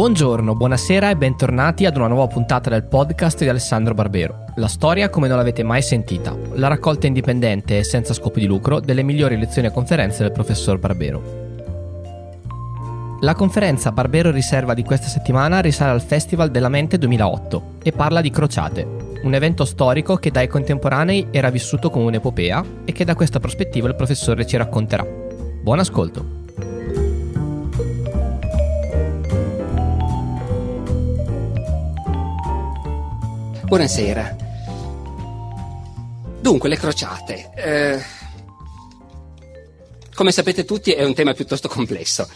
Buongiorno, buonasera e bentornati ad una nuova puntata del podcast di Alessandro Barbero. La storia come non l'avete mai sentita, la raccolta indipendente e senza scopo di lucro delle migliori lezioni e conferenze del professor Barbero. La conferenza Barbero Riserva di questa settimana risale al Festival della Mente 2008 e parla di crociate, un evento storico che dai contemporanei era vissuto come un'epopea e che da questa prospettiva il professore ci racconterà. Buon ascolto! Buonasera. Dunque, le crociate. Eh, come sapete tutti è un tema piuttosto complesso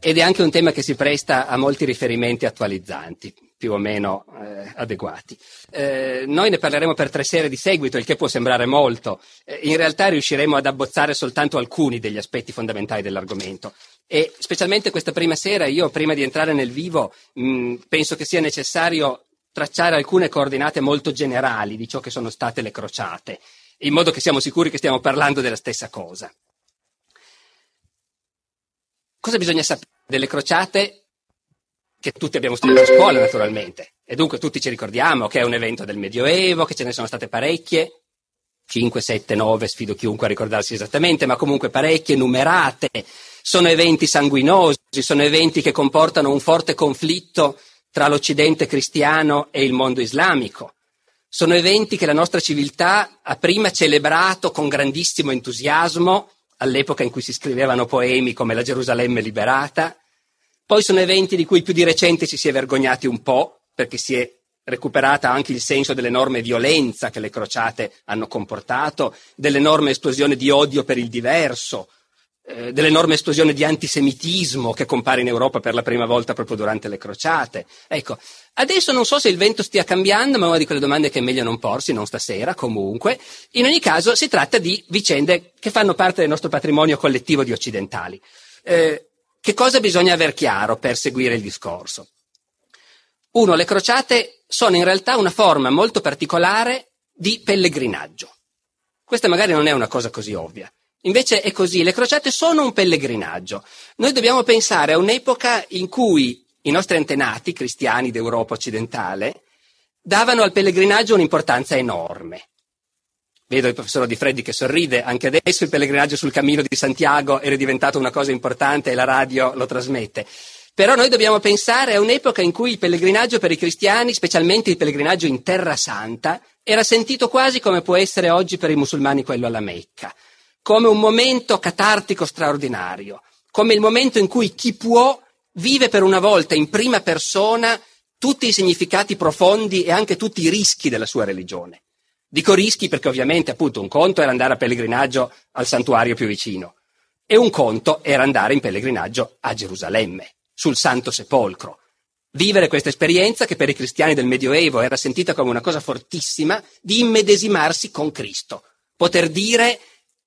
ed è anche un tema che si presta a molti riferimenti attualizzanti, più o meno eh, adeguati. Eh, noi ne parleremo per tre sere di seguito, il che può sembrare molto. Eh, in realtà riusciremo ad abbozzare soltanto alcuni degli aspetti fondamentali dell'argomento. E specialmente questa prima sera, io prima di entrare nel vivo, mh, penso che sia necessario tracciare alcune coordinate molto generali di ciò che sono state le crociate, in modo che siamo sicuri che stiamo parlando della stessa cosa. Cosa bisogna sapere? Delle crociate che tutti abbiamo studiato a scuola naturalmente. E dunque tutti ci ricordiamo che è un evento del Medioevo, che ce ne sono state parecchie, 5, 7, 9, sfido chiunque a ricordarsi esattamente, ma comunque parecchie, numerate, sono eventi sanguinosi, sono eventi che comportano un forte conflitto tra l'Occidente cristiano e il mondo islamico. Sono eventi che la nostra civiltà ha prima celebrato con grandissimo entusiasmo all'epoca in cui si scrivevano poemi come La Gerusalemme liberata, poi sono eventi di cui più di recente ci si è vergognati un po', perché si è recuperata anche il senso dell'enorme violenza che le crociate hanno comportato, dell'enorme esplosione di odio per il diverso, eh, dell'enorme esplosione di antisemitismo che compare in Europa per la prima volta proprio durante le crociate. Ecco, adesso non so se il vento stia cambiando, ma è una di quelle domande che è meglio non porsi, non stasera, comunque. In ogni caso si tratta di vicende che fanno parte del nostro patrimonio collettivo di occidentali. Eh, che cosa bisogna aver chiaro per seguire il discorso? Uno, le crociate sono in realtà una forma molto particolare di pellegrinaggio. Questa magari non è una cosa così ovvia. Invece è così, le crociate sono un pellegrinaggio. Noi dobbiamo pensare a un'epoca in cui i nostri antenati cristiani d'Europa occidentale davano al pellegrinaggio un'importanza enorme. Vedo il professor Di Freddi che sorride, anche adesso il pellegrinaggio sul cammino di Santiago era diventato una cosa importante e la radio lo trasmette. Però noi dobbiamo pensare a un'epoca in cui il pellegrinaggio per i cristiani, specialmente il pellegrinaggio in Terra Santa, era sentito quasi come può essere oggi per i musulmani quello alla Mecca come un momento catartico straordinario, come il momento in cui chi può vive per una volta in prima persona tutti i significati profondi e anche tutti i rischi della sua religione. Dico rischi perché ovviamente appunto un conto era andare a pellegrinaggio al santuario più vicino e un conto era andare in pellegrinaggio a Gerusalemme, sul Santo Sepolcro. Vivere questa esperienza che per i cristiani del Medioevo era sentita come una cosa fortissima di immedesimarsi con Cristo. Poter dire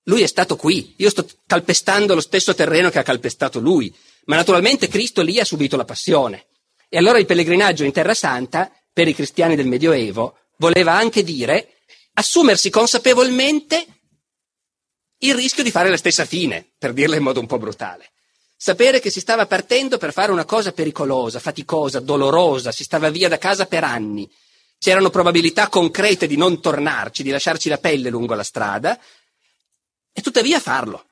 lui è stato qui, io sto calpestando lo stesso terreno che ha calpestato lui, ma naturalmente Cristo lì ha subito la passione. E allora il pellegrinaggio in Terra Santa, per i cristiani del Medioevo, voleva anche dire assumersi consapevolmente il rischio di fare la stessa fine, per dirla in modo un po' brutale. Sapere che si stava partendo per fare una cosa pericolosa, faticosa, dolorosa, si stava via da casa per anni. C'erano probabilità concrete di non tornarci, di lasciarci la pelle lungo la strada, e tuttavia farlo.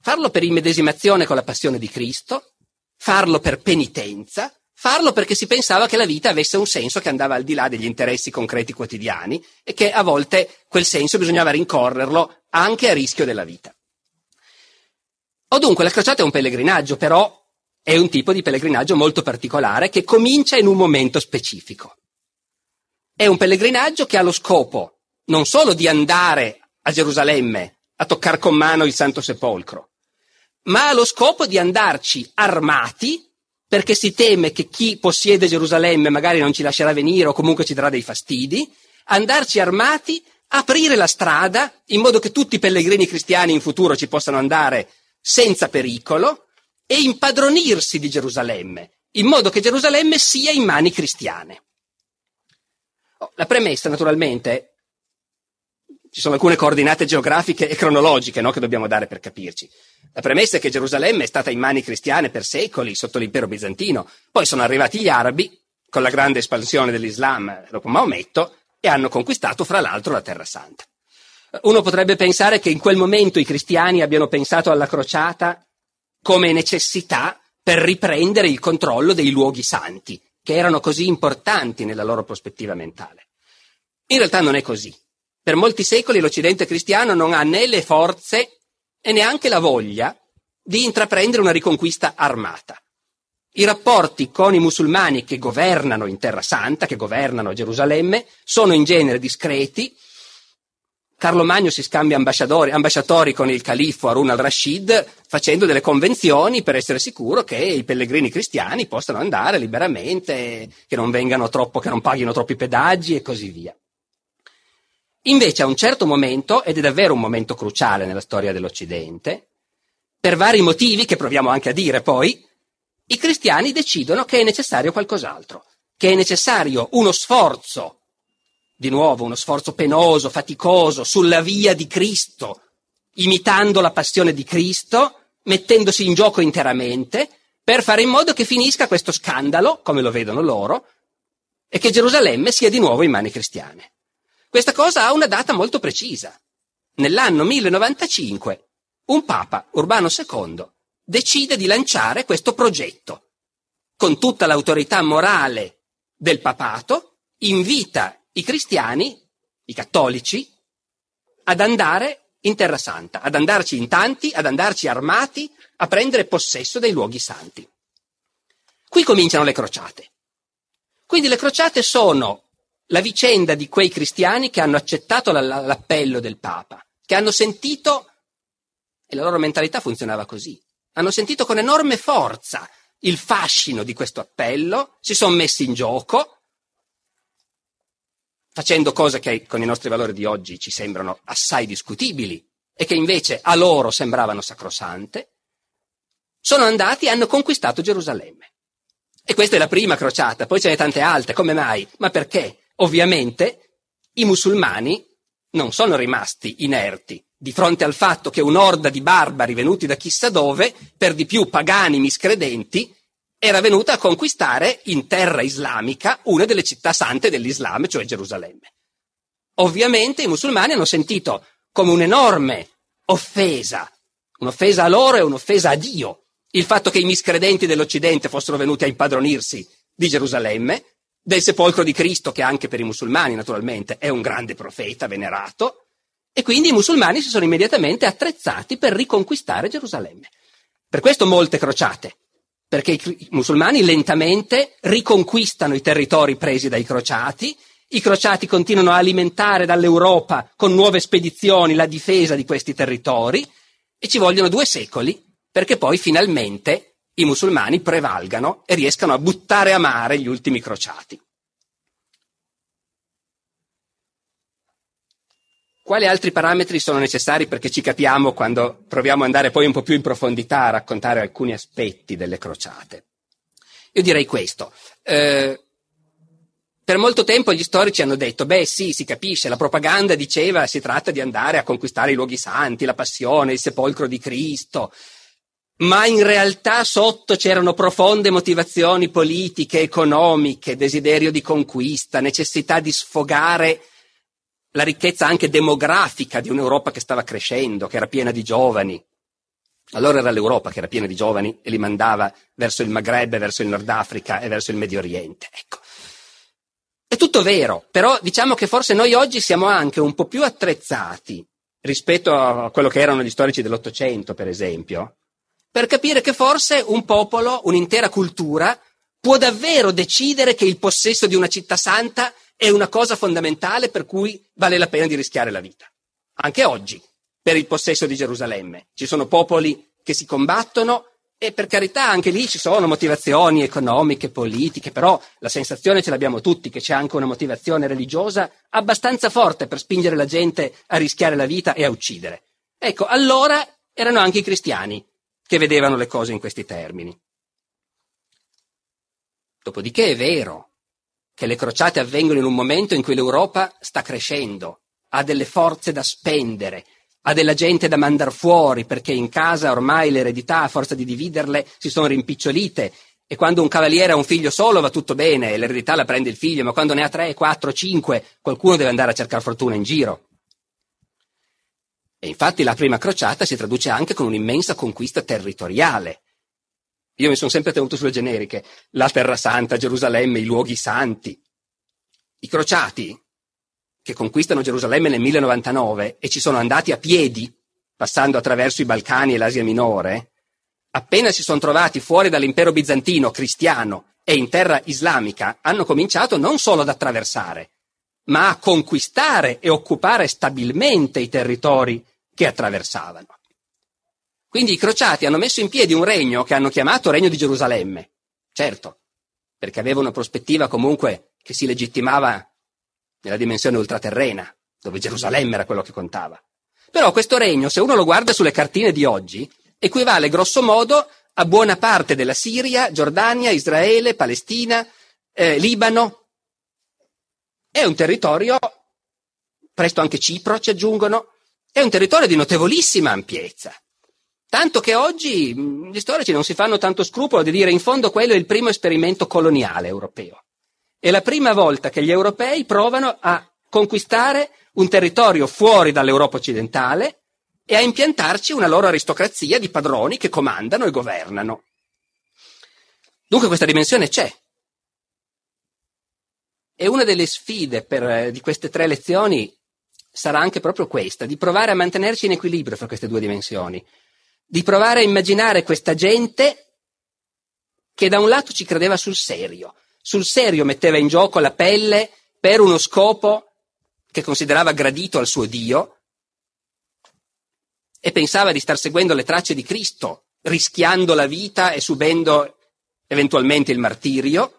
Farlo per immedesimazione con la passione di Cristo, farlo per penitenza, farlo perché si pensava che la vita avesse un senso che andava al di là degli interessi concreti quotidiani e che a volte quel senso bisognava rincorrerlo anche a rischio della vita. O dunque la crociata è un pellegrinaggio, però è un tipo di pellegrinaggio molto particolare che comincia in un momento specifico. È un pellegrinaggio che ha lo scopo non solo di andare a Gerusalemme a toccare con mano il Santo Sepolcro, ma ha lo scopo di andarci armati perché si teme che chi possiede Gerusalemme magari non ci lascerà venire o comunque ci darà dei fastidi, andarci armati, aprire la strada in modo che tutti i pellegrini cristiani in futuro ci possano andare senza pericolo e impadronirsi di Gerusalemme, in modo che Gerusalemme sia in mani cristiane. Oh, la premessa, naturalmente, ci sono alcune coordinate geografiche e cronologiche no, che dobbiamo dare per capirci. La premessa è che Gerusalemme è stata in mani cristiane per secoli sotto l'impero bizantino, poi sono arrivati gli arabi con la grande espansione dell'Islam dopo Maometto e hanno conquistato fra l'altro la Terra Santa. Uno potrebbe pensare che in quel momento i cristiani abbiano pensato alla crociata come necessità per riprendere il controllo dei luoghi santi, che erano così importanti nella loro prospettiva mentale. In realtà non è così. Per molti secoli l'Occidente cristiano non ha né le forze e neanche la voglia di intraprendere una riconquista armata. I rapporti con i musulmani che governano in Terra Santa, che governano Gerusalemme, sono in genere discreti. Carlo Magno si scambia ambasciatori con il califfo Harun al-Rashid facendo delle convenzioni per essere sicuro che i pellegrini cristiani possano andare liberamente, che non troppo, che non paghino troppi pedaggi e così via. Invece a un certo momento, ed è davvero un momento cruciale nella storia dell'Occidente, per vari motivi che proviamo anche a dire poi, i cristiani decidono che è necessario qualcos'altro, che è necessario uno sforzo, di nuovo uno sforzo penoso, faticoso, sulla via di Cristo, imitando la passione di Cristo, mettendosi in gioco interamente, per fare in modo che finisca questo scandalo, come lo vedono loro, e che Gerusalemme sia di nuovo in mani cristiane. Questa cosa ha una data molto precisa. Nell'anno 1095 un papa, Urbano II, decide di lanciare questo progetto. Con tutta l'autorità morale del papato, invita i cristiani, i cattolici, ad andare in Terra Santa, ad andarci in tanti, ad andarci armati, a prendere possesso dei luoghi santi. Qui cominciano le crociate. Quindi le crociate sono la vicenda di quei cristiani che hanno accettato l'appello del Papa, che hanno sentito, e la loro mentalità funzionava così, hanno sentito con enorme forza il fascino di questo appello, si sono messi in gioco, facendo cose che con i nostri valori di oggi ci sembrano assai discutibili e che invece a loro sembravano sacrosante, sono andati e hanno conquistato Gerusalemme. E questa è la prima crociata, poi ce ne tante altre, come mai? Ma perché? Ovviamente i musulmani non sono rimasti inerti di fronte al fatto che un'orda di barbari venuti da chissà dove, per di più pagani miscredenti, era venuta a conquistare in terra islamica una delle città sante dell'Islam, cioè Gerusalemme. Ovviamente i musulmani hanno sentito come un'enorme offesa, un'offesa a loro e un'offesa a Dio, il fatto che i miscredenti dell'Occidente fossero venuti a impadronirsi di Gerusalemme, del sepolcro di Cristo, che anche per i musulmani naturalmente è un grande profeta venerato, e quindi i musulmani si sono immediatamente attrezzati per riconquistare Gerusalemme. Per questo molte crociate, perché i musulmani lentamente riconquistano i territori presi dai crociati, i crociati continuano a alimentare dall'Europa con nuove spedizioni la difesa di questi territori e ci vogliono due secoli perché poi finalmente i musulmani prevalgano e riescano a buttare a mare gli ultimi crociati. Quali altri parametri sono necessari perché ci capiamo quando proviamo ad andare poi un po' più in profondità a raccontare alcuni aspetti delle crociate? Io direi questo. Eh, per molto tempo gli storici hanno detto, beh sì, si capisce, la propaganda diceva si tratta di andare a conquistare i luoghi santi, la passione, il sepolcro di Cristo, ma in realtà sotto c'erano profonde motivazioni politiche, economiche, desiderio di conquista, necessità di sfogare la ricchezza anche demografica di un'Europa che stava crescendo, che era piena di giovani. Allora era l'Europa che era piena di giovani e li mandava verso il Maghreb, verso il Nord Africa e verso il Medio Oriente. Ecco. È tutto vero, però diciamo che forse noi oggi siamo anche un po' più attrezzati rispetto a quello che erano gli storici dell'Ottocento, per esempio, per capire che forse un popolo, un'intera cultura, può davvero decidere che il possesso di una città santa è una cosa fondamentale per cui vale la pena di rischiare la vita. Anche oggi, per il possesso di Gerusalemme. Ci sono popoli che si combattono e per carità anche lì ci sono motivazioni economiche, politiche, però la sensazione ce l'abbiamo tutti che c'è anche una motivazione religiosa abbastanza forte per spingere la gente a rischiare la vita e a uccidere. Ecco, allora erano anche i cristiani che vedevano le cose in questi termini. Dopodiché è vero che le crociate avvengono in un momento in cui l'Europa sta crescendo, ha delle forze da spendere, ha della gente da mandar fuori perché in casa ormai l'eredità a forza di dividerle si sono rimpicciolite e quando un cavaliere ha un figlio solo va tutto bene l'eredità la prende il figlio, ma quando ne ha tre, quattro, cinque, qualcuno deve andare a cercare fortuna in giro. E infatti la prima crociata si traduce anche con un'immensa conquista territoriale. Io mi sono sempre tenuto sulle generiche, la Terra Santa, Gerusalemme, i luoghi santi. I crociati, che conquistano Gerusalemme nel 1099 e ci sono andati a piedi, passando attraverso i Balcani e l'Asia Minore, appena si sono trovati fuori dall'impero bizantino cristiano e in terra islamica, hanno cominciato non solo ad attraversare, ma a conquistare e occupare stabilmente i territori che attraversavano. Quindi i crociati hanno messo in piedi un regno che hanno chiamato Regno di Gerusalemme, certo, perché aveva una prospettiva comunque che si legittimava nella dimensione ultraterrena, dove Gerusalemme era quello che contava. Però questo regno, se uno lo guarda sulle cartine di oggi, equivale grosso modo a buona parte della Siria, Giordania, Israele, Palestina, eh, Libano. È un territorio, presto anche Cipro ci aggiungono, è un territorio di notevolissima ampiezza. Tanto che oggi gli storici non si fanno tanto scrupolo di dire in fondo quello è il primo esperimento coloniale europeo. È la prima volta che gli europei provano a conquistare un territorio fuori dall'Europa occidentale e a impiantarci una loro aristocrazia di padroni che comandano e governano. Dunque questa dimensione c'è. E una delle sfide per, eh, di queste tre lezioni sarà anche proprio questa, di provare a mantenerci in equilibrio fra queste due dimensioni, di provare a immaginare questa gente che da un lato ci credeva sul serio, sul serio metteva in gioco la pelle per uno scopo che considerava gradito al suo Dio e pensava di star seguendo le tracce di Cristo, rischiando la vita e subendo eventualmente il martirio,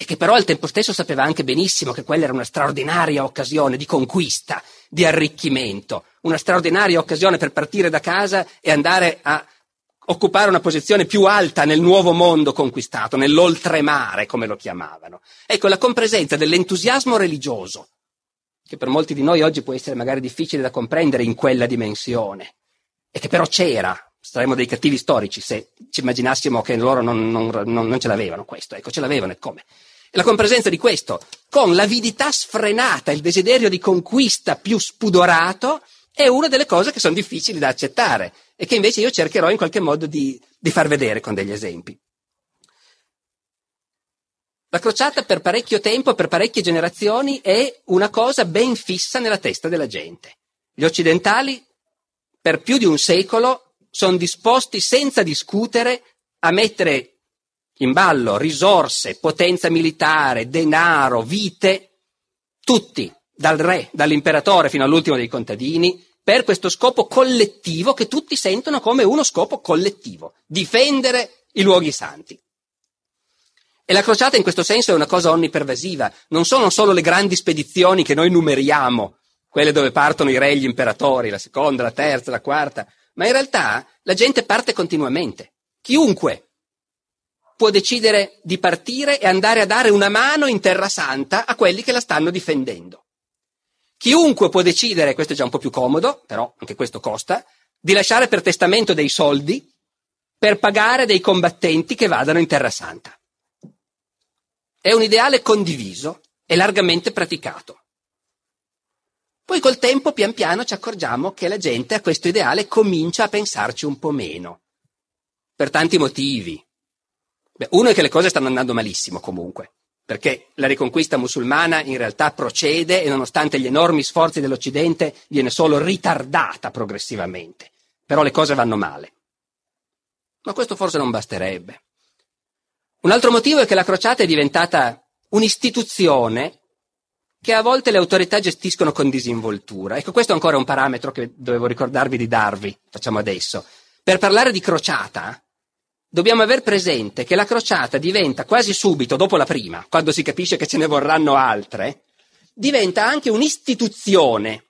e che però al tempo stesso sapeva anche benissimo che quella era una straordinaria occasione di conquista, di arricchimento, una straordinaria occasione per partire da casa e andare a occupare una posizione più alta nel nuovo mondo conquistato, nell'oltremare, come lo chiamavano. Ecco, la compresenza dell'entusiasmo religioso, che per molti di noi oggi può essere magari difficile da comprendere in quella dimensione, e che però c'era, saremmo dei cattivi storici se ci immaginassimo che loro non, non, non, ce l'avevano questo, ecco, ce l'avevano e come. La compresenza di questo, con l'avidità sfrenata, il desiderio di conquista più spudorato, è una delle cose che sono difficili da accettare e che invece io cercherò in qualche modo di, di far vedere con degli esempi. La crociata per parecchio tempo, per parecchie generazioni, è una cosa ben fissa nella testa della gente. Gli occidentali, per più di un secolo, sono disposti senza discutere a mettere in ballo risorse, potenza militare, denaro, vite, tutti, dal re, dall'imperatore fino all'ultimo dei contadini, per questo scopo collettivo che tutti sentono come uno scopo collettivo, difendere i luoghi santi. E la crociata in questo senso è una cosa onnipervasiva, non sono solo le grandi spedizioni che noi numeriamo, quelle dove partono i re e gli imperatori, la seconda, la terza, la quarta, ma in realtà la gente parte continuamente. Chiunque può decidere di partire e andare a dare una mano in Terra Santa a quelli che la stanno difendendo. Chiunque può decidere, questo è già un po' più comodo, però anche questo costa, di lasciare per testamento dei soldi per pagare dei combattenti che vadano in Terra Santa. È un ideale condiviso e largamente praticato. Poi col tempo, pian piano, ci accorgiamo che la gente a questo ideale comincia a pensarci un po' meno. Per tanti motivi. Beh, uno è che le cose stanno andando malissimo comunque, perché la riconquista musulmana in realtà procede e nonostante gli enormi sforzi dell'Occidente viene solo ritardata progressivamente. Però le cose vanno male. Ma questo forse non basterebbe. Un altro motivo è che la crociata è diventata un'istituzione che a volte le autorità gestiscono con disinvoltura. Ecco, questo è ancora un parametro che dovevo ricordarvi di darvi, facciamo adesso. Per parlare di crociata, dobbiamo aver presente che la crociata diventa quasi subito, dopo la prima, quando si capisce che ce ne vorranno altre, diventa anche un'istituzione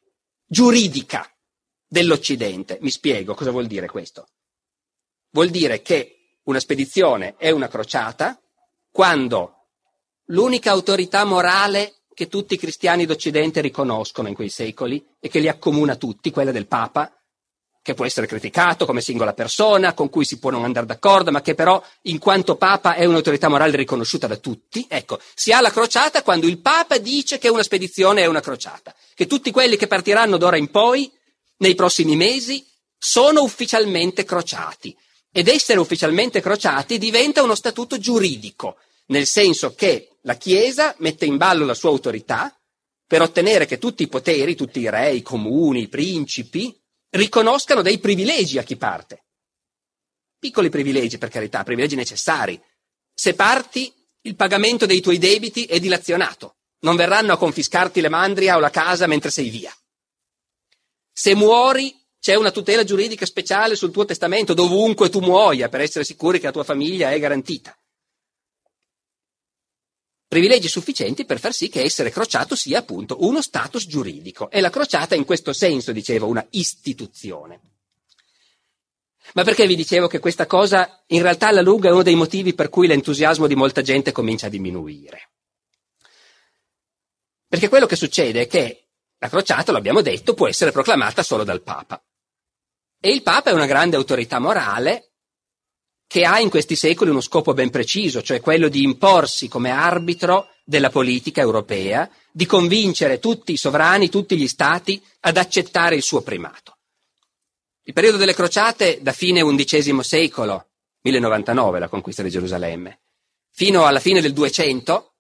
giuridica dell'Occidente. Mi spiego cosa vuol dire questo. Vuol dire che una spedizione è una crociata quando l'unica autorità morale che tutti i cristiani d'Occidente riconoscono in quei secoli e che li accomuna tutti, quella del Papa, che può essere criticato come singola persona, con cui si può non andare d'accordo, ma che però in quanto Papa è un'autorità morale riconosciuta da tutti. Ecco, si ha la crociata quando il Papa dice che una spedizione è una crociata, che tutti quelli che partiranno d'ora in poi, nei prossimi mesi, sono ufficialmente crociati. Ed essere ufficialmente crociati diventa uno statuto giuridico, nel senso che la Chiesa mette in ballo la sua autorità per ottenere che tutti i poteri, tutti i re, i comuni, i principi, riconoscano dei privilegi a chi parte. Piccoli privilegi, per carità, privilegi necessari. Se parti, il pagamento dei tuoi debiti è dilazionato. Non verranno a confiscarti le mandria o la casa mentre sei via. Se muori, c'è una tutela giuridica speciale sul tuo testamento, dovunque tu muoia, per essere sicuri che la tua famiglia è garantita. Privilegi sufficienti per far sì che essere crociato sia appunto uno status giuridico. E la crociata in questo senso, dicevo, una istituzione. Ma perché vi dicevo che questa cosa in realtà alla lunga è uno dei motivi per cui l'entusiasmo di molta gente comincia a diminuire? Perché quello che succede è che la crociata, lo abbiamo detto, può essere proclamata solo dal Papa. E il Papa è una grande autorità morale che ha in questi secoli uno scopo ben preciso, cioè quello di imporsi come arbitro della politica europea, di convincere tutti i sovrani, tutti gli stati ad accettare il suo primato. Il periodo delle crociate da fine XI secolo, 1099 la conquista di Gerusalemme, fino alla fine del 200,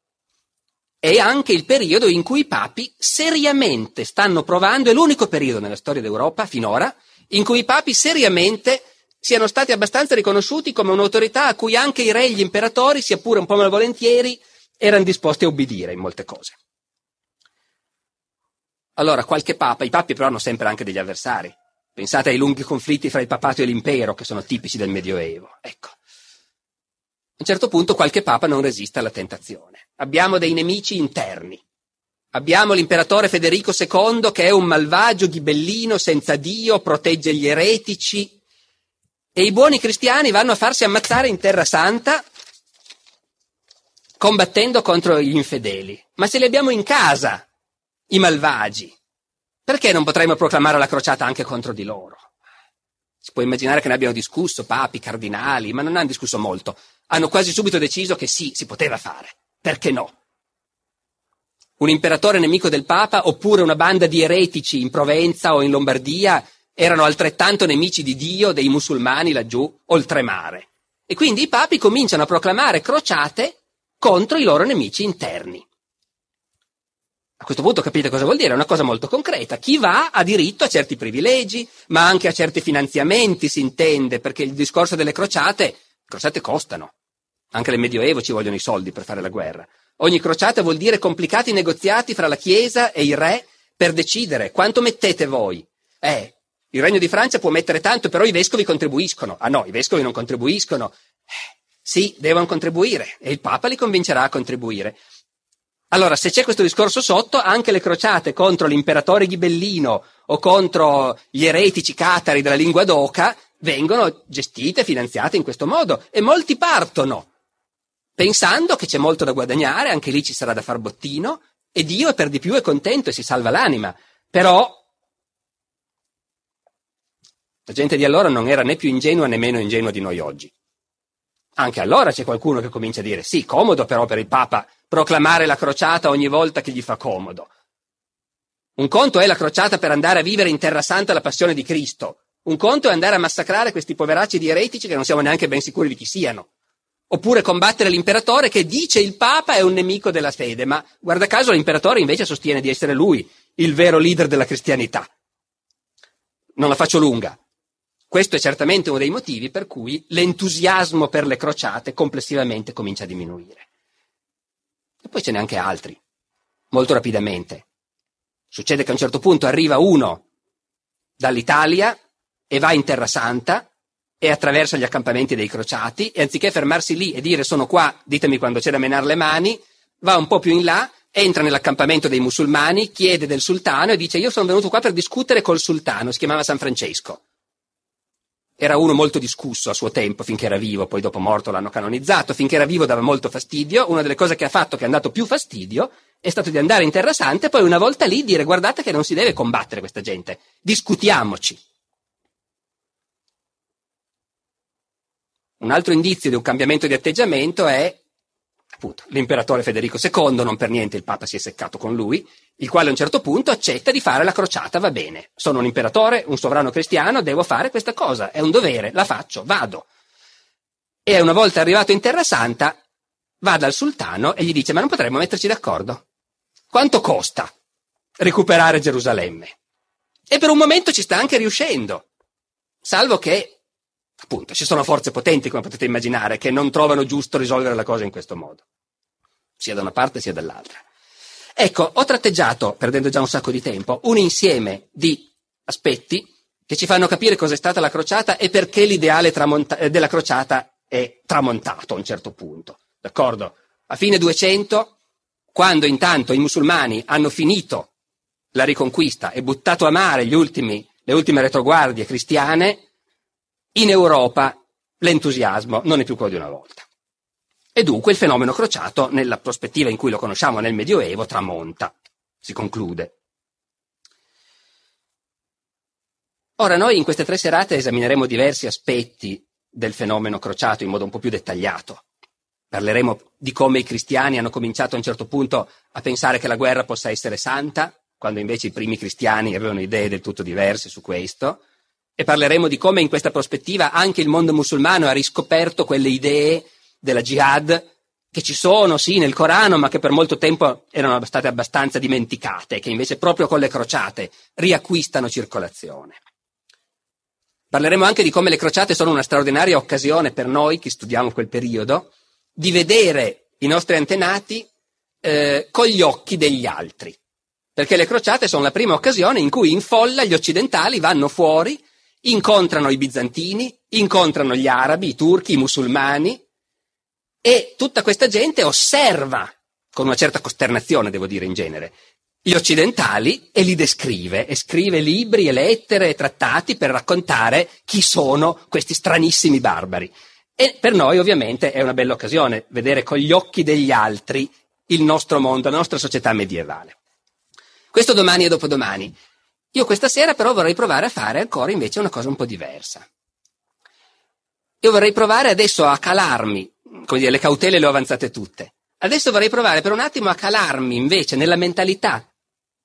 è anche il periodo in cui i papi seriamente stanno provando, è l'unico periodo nella storia d'Europa finora, in cui i papi seriamente siano stati abbastanza riconosciuti come un'autorità a cui anche i re e gli imperatori, sia pure un po' malvolentieri, erano disposti a obbedire in molte cose. Allora, qualche papa, i papi però hanno sempre anche degli avversari. Pensate ai lunghi conflitti fra il papato e l'impero, che sono tipici del Medioevo. Ecco. A un certo punto qualche papa non resiste alla tentazione. Abbiamo dei nemici interni. Abbiamo l'imperatore Federico II che è un malvagio ghibellino senza Dio, protegge gli eretici, e i buoni cristiani vanno a farsi ammazzare in Terra Santa combattendo contro gli infedeli. Ma se li abbiamo in casa, i malvagi, perché non potremmo proclamare la crociata anche contro di loro? Si può immaginare che ne abbiano discusso papi, cardinali, ma non hanno discusso molto. Hanno quasi subito deciso che sì, si poteva fare. Perché no? Un imperatore nemico del Papa oppure una banda di eretici in Provenza o in Lombardia erano altrettanto nemici di Dio dei musulmani laggiù oltremare. E quindi i papi cominciano a proclamare crociate contro i loro nemici interni. A questo punto capite cosa vuol dire? È una cosa molto concreta. Chi va ha diritto a certi privilegi, ma anche a certi finanziamenti, si intende, perché il discorso delle crociate, le crociate costano. Anche nel Medioevo ci vogliono i soldi per fare la guerra. Ogni crociata vuol dire complicati negoziati fra la Chiesa e i re per decidere quanto mettete voi. Eh, il Regno di Francia può mettere tanto, però i vescovi contribuiscono. Ah no, i vescovi non contribuiscono. Sì, devono contribuire e il Papa li convincerà a contribuire. Allora, se c'è questo discorso sotto, anche le crociate contro l'imperatore ghibellino o contro gli eretici catari della lingua d'oca vengono gestite, finanziate in questo modo e molti partono, pensando che c'è molto da guadagnare, anche lì ci sarà da far bottino e Dio per di più è contento e si salva l'anima. Però la gente di allora non era né più ingenua né meno ingenua di noi oggi. Anche allora c'è qualcuno che comincia a dire sì, comodo però per il Papa proclamare la crociata ogni volta che gli fa comodo. Un conto è la crociata per andare a vivere in Terra Santa la passione di Cristo. Un conto è andare a massacrare questi poveracci di eretici che non siamo neanche ben sicuri di chi siano. Oppure combattere l'imperatore che dice il Papa è un nemico della fede, ma guarda caso l'imperatore invece sostiene di essere lui il vero leader della cristianità. Non la faccio lunga. Questo è certamente uno dei motivi per cui l'entusiasmo per le crociate complessivamente comincia a diminuire. E poi ce n'è anche altri, molto rapidamente. Succede che a un certo punto arriva uno dall'Italia e va in Terra Santa e attraversa gli accampamenti dei crociati e anziché fermarsi lì e dire sono qua, ditemi quando c'è da menare le mani, va un po' più in là, entra nell'accampamento dei musulmani, chiede del sultano e dice io sono venuto qua per discutere col sultano, si chiamava San Francesco era uno molto discusso a suo tempo, finché era vivo, poi dopo morto l'hanno canonizzato, finché era vivo dava molto fastidio, una delle cose che ha fatto che è andato più fastidio è stato di andare in Terra Santa e poi una volta lì dire guardate che non si deve combattere questa gente, discutiamoci. Un altro indizio di un cambiamento di atteggiamento è appunto l'imperatore Federico II, non per niente il Papa si è seccato con lui, il quale a un certo punto accetta di fare la crociata, va bene, sono un imperatore, un sovrano cristiano, devo fare questa cosa, è un dovere, la faccio, vado. E una volta arrivato in Terra Santa, va dal sultano e gli dice, ma non potremmo metterci d'accordo? Quanto costa recuperare Gerusalemme? E per un momento ci sta anche riuscendo, salvo che, appunto, ci sono forze potenti, come potete immaginare, che non trovano giusto risolvere la cosa in questo modo, sia da una parte sia dall'altra. Ecco, ho tratteggiato, perdendo già un sacco di tempo, un insieme di aspetti che ci fanno capire cos'è stata la crociata e perché l'ideale tramonta- eh, della crociata è tramontato a un certo punto. D'accordo? A fine 200, quando intanto i musulmani hanno finito la riconquista e buttato a mare ultimi, le ultime retroguardie cristiane, in Europa l'entusiasmo non è più quello di una volta. E dunque il fenomeno crociato, nella prospettiva in cui lo conosciamo nel Medioevo, tramonta, si conclude. Ora noi in queste tre serate esamineremo diversi aspetti del fenomeno crociato in modo un po' più dettagliato. Parleremo di come i cristiani hanno cominciato a un certo punto a pensare che la guerra possa essere santa, quando invece i primi cristiani avevano idee del tutto diverse su questo, e parleremo di come in questa prospettiva anche il mondo musulmano ha riscoperto quelle idee della jihad che ci sono, sì, nel Corano, ma che per molto tempo erano state abbastanza dimenticate, che invece proprio con le crociate riacquistano circolazione. Parleremo anche di come le crociate sono una straordinaria occasione per noi, che studiamo quel periodo, di vedere i nostri antenati eh, con gli occhi degli altri. Perché le crociate sono la prima occasione in cui in folla gli occidentali vanno fuori, incontrano i bizantini, incontrano gli arabi, i turchi, i musulmani, e tutta questa gente osserva, con una certa costernazione devo dire in genere, gli occidentali e li descrive e scrive libri e lettere e trattati per raccontare chi sono questi stranissimi barbari. E per noi ovviamente è una bella occasione vedere con gli occhi degli altri il nostro mondo, la nostra società medievale. Questo domani e dopodomani. Io questa sera però vorrei provare a fare ancora invece una cosa un po' diversa. Io vorrei provare adesso a calarmi come dire, le cautele le ho avanzate tutte. Adesso vorrei provare per un attimo a calarmi invece nella mentalità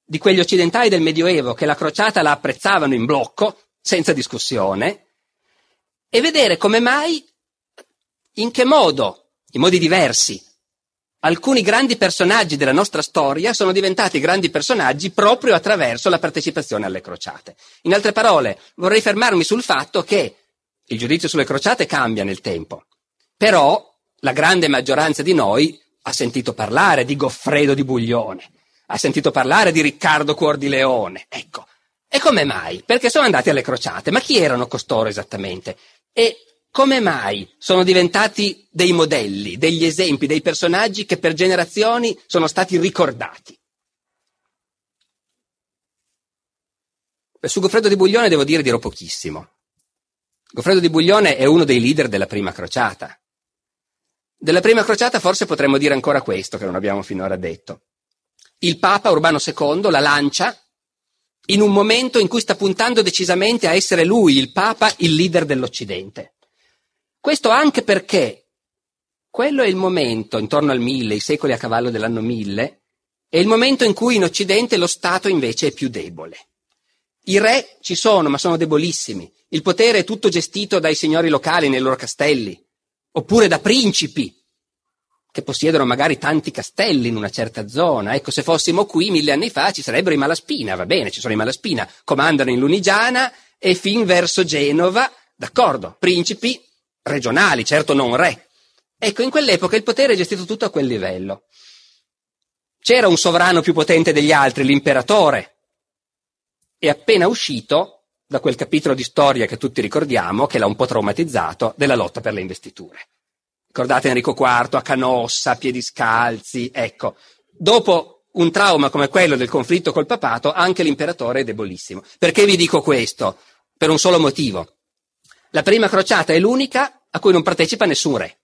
di quegli occidentali del Medioevo che la crociata la apprezzavano in blocco, senza discussione, e vedere come mai, in che modo, in modi diversi, alcuni grandi personaggi della nostra storia sono diventati grandi personaggi proprio attraverso la partecipazione alle crociate. In altre parole, vorrei fermarmi sul fatto che il giudizio sulle crociate cambia nel tempo, però la grande maggioranza di noi ha sentito parlare di Goffredo di Buglione, ha sentito parlare di Riccardo Cuor di Leone. Ecco. E come mai? Perché sono andati alle crociate. Ma chi erano costoro esattamente? E come mai sono diventati dei modelli, degli esempi, dei personaggi che per generazioni sono stati ricordati? Su Goffredo di Buglione devo dire dirò pochissimo. Goffredo di Buglione è uno dei leader della prima crociata. Della prima crociata forse potremmo dire ancora questo che non abbiamo finora detto. Il Papa Urbano II la lancia in un momento in cui sta puntando decisamente a essere lui, il Papa, il leader dell'Occidente. Questo anche perché quello è il momento, intorno al mille, i secoli a cavallo dell'anno mille, è il momento in cui in Occidente lo Stato invece è più debole. I re ci sono, ma sono debolissimi. Il potere è tutto gestito dai signori locali nei loro castelli oppure da principi che possiedono magari tanti castelli in una certa zona. Ecco, se fossimo qui mille anni fa ci sarebbero i Malaspina, va bene, ci sono i Malaspina, comandano in Lunigiana e fin verso Genova, d'accordo, principi regionali, certo non re. Ecco, in quell'epoca il potere è gestito tutto a quel livello. C'era un sovrano più potente degli altri, l'imperatore, e appena uscito da quel capitolo di storia che tutti ricordiamo, che l'ha un po' traumatizzato, della lotta per le investiture. Ricordate Enrico IV a Canossa, a piedi scalzi, ecco. Dopo un trauma come quello del conflitto col papato, anche l'imperatore è debolissimo. Perché vi dico questo? Per un solo motivo. La prima crociata è l'unica a cui non partecipa nessun re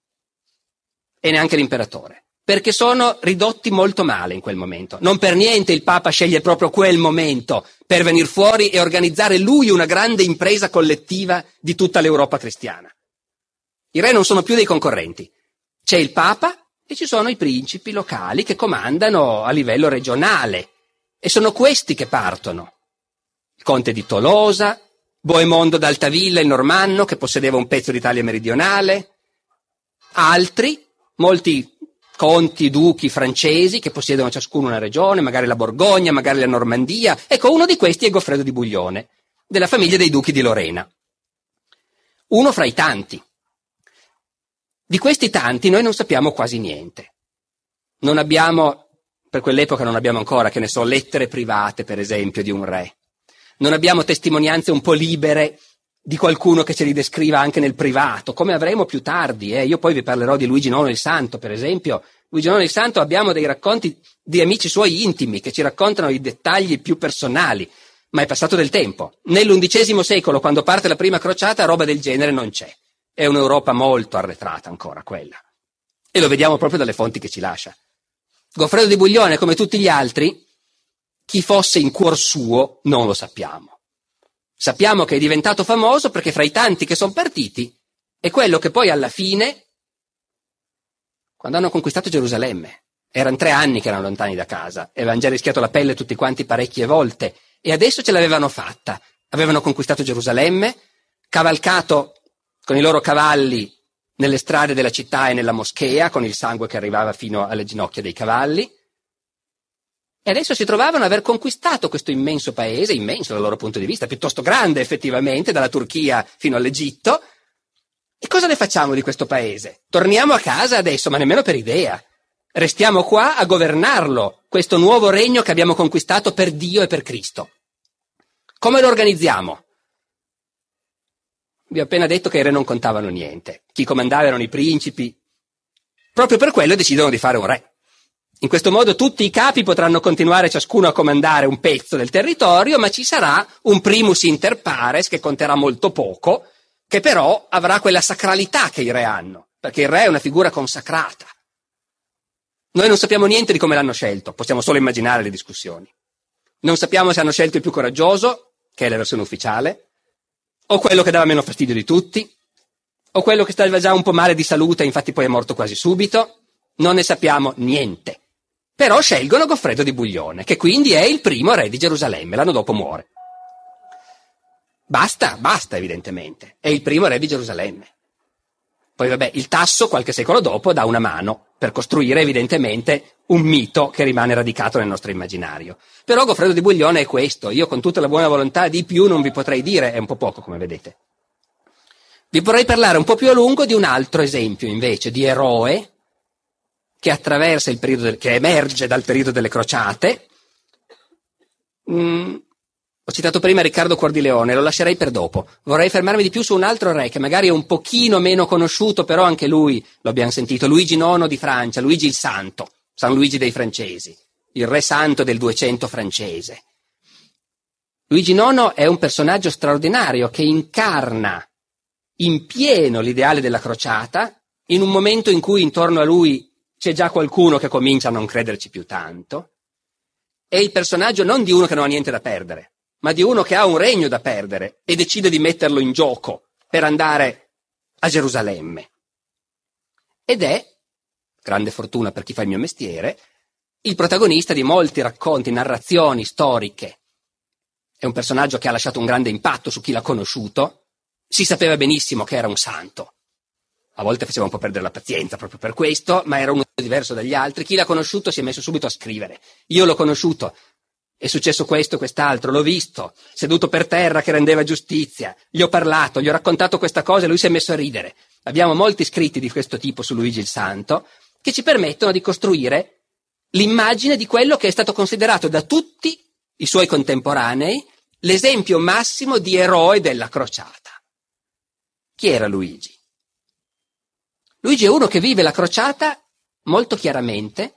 e neanche l'imperatore, perché sono ridotti molto male in quel momento. Non per niente il Papa sceglie proprio quel momento per venire fuori e organizzare lui una grande impresa collettiva di tutta l'Europa cristiana. I re non sono più dei concorrenti. C'è il Papa e ci sono i principi locali che comandano a livello regionale e sono questi che partono. Il conte di Tolosa, Boemondo d'Altavilla, il normanno che possedeva un pezzo d'Italia meridionale, altri, molti conti, duchi francesi che possiedono ciascuno una regione, magari la Borgogna, magari la Normandia. Ecco, uno di questi è Goffredo di Buglione, della famiglia dei duchi di Lorena. Uno fra i tanti. Di questi tanti noi non sappiamo quasi niente. Non abbiamo, per quell'epoca non abbiamo ancora, che ne so, lettere private, per esempio, di un re. Non abbiamo testimonianze un po' libere di qualcuno che ce li descriva anche nel privato, come avremo più tardi. Eh? Io poi vi parlerò di Luigi IX il Santo, per esempio. Luigi IX il Santo abbiamo dei racconti di amici suoi intimi che ci raccontano i dettagli più personali, ma è passato del tempo. Nell'undicesimo secolo, quando parte la prima crociata, roba del genere non c'è. È un'Europa molto arretrata ancora quella. E lo vediamo proprio dalle fonti che ci lascia. Goffredo di Buglione, come tutti gli altri, chi fosse in cuor suo non lo sappiamo. Sappiamo che è diventato famoso perché fra i tanti che sono partiti è quello che poi alla fine, quando hanno conquistato Gerusalemme, erano tre anni che erano lontani da casa avevano già rischiato la pelle tutti quanti parecchie volte e adesso ce l'avevano fatta. Avevano conquistato Gerusalemme, cavalcato con i loro cavalli nelle strade della città e nella moschea, con il sangue che arrivava fino alle ginocchia dei cavalli. E adesso si trovavano ad aver conquistato questo immenso paese, immenso dal loro punto di vista, piuttosto grande effettivamente, dalla Turchia fino all'Egitto. E cosa ne facciamo di questo paese? Torniamo a casa adesso, ma nemmeno per idea. Restiamo qua a governarlo, questo nuovo regno che abbiamo conquistato per Dio e per Cristo. Come lo organizziamo? Vi ho appena detto che i re non contavano niente. Chi comandava erano i principi. Proprio per quello decidono di fare un re. In questo modo tutti i capi potranno continuare ciascuno a comandare un pezzo del territorio, ma ci sarà un primus inter pares che conterà molto poco, che però avrà quella sacralità che i re hanno, perché il re è una figura consacrata. Noi non sappiamo niente di come l'hanno scelto, possiamo solo immaginare le discussioni. Non sappiamo se hanno scelto il più coraggioso, che è la versione ufficiale, o quello che dava meno fastidio di tutti, o quello che stava già un po' male di salute, infatti poi è morto quasi subito. Non ne sappiamo niente. Però scelgono Goffredo di Buglione, che quindi è il primo re di Gerusalemme, l'anno dopo muore. Basta, basta evidentemente, è il primo re di Gerusalemme. Poi vabbè, il tasso qualche secolo dopo dà una mano per costruire evidentemente un mito che rimane radicato nel nostro immaginario. Però Goffredo di Buglione è questo, io con tutta la buona volontà di più non vi potrei dire, è un po' poco come vedete. Vi vorrei parlare un po' più a lungo di un altro esempio invece di eroe che attraversa il periodo, che emerge dal periodo delle crociate. Mm, ho citato prima Riccardo Cuordileone, lo lascerei per dopo. Vorrei fermarmi di più su un altro re che magari è un pochino meno conosciuto, però anche lui lo abbiamo sentito, Luigi IX di Francia, Luigi il Santo. San Luigi dei francesi, il re santo del 200 francese. Luigi IX è un personaggio straordinario che incarna in pieno l'ideale della crociata, in un momento in cui intorno a lui c'è già qualcuno che comincia a non crederci più tanto. È il personaggio non di uno che non ha niente da perdere, ma di uno che ha un regno da perdere e decide di metterlo in gioco per andare a Gerusalemme. Ed è grande fortuna per chi fa il mio mestiere, il protagonista di molti racconti, narrazioni storiche. È un personaggio che ha lasciato un grande impatto su chi l'ha conosciuto. Si sapeva benissimo che era un santo. A volte faceva un po' perdere la pazienza proprio per questo, ma era uno diverso dagli altri. Chi l'ha conosciuto si è messo subito a scrivere. Io l'ho conosciuto. È successo questo, quest'altro, l'ho visto, seduto per terra che rendeva giustizia. Gli ho parlato, gli ho raccontato questa cosa e lui si è messo a ridere. Abbiamo molti scritti di questo tipo su Luigi il Santo che ci permettono di costruire l'immagine di quello che è stato considerato da tutti i suoi contemporanei l'esempio massimo di eroe della crociata. Chi era Luigi? Luigi è uno che vive la crociata molto chiaramente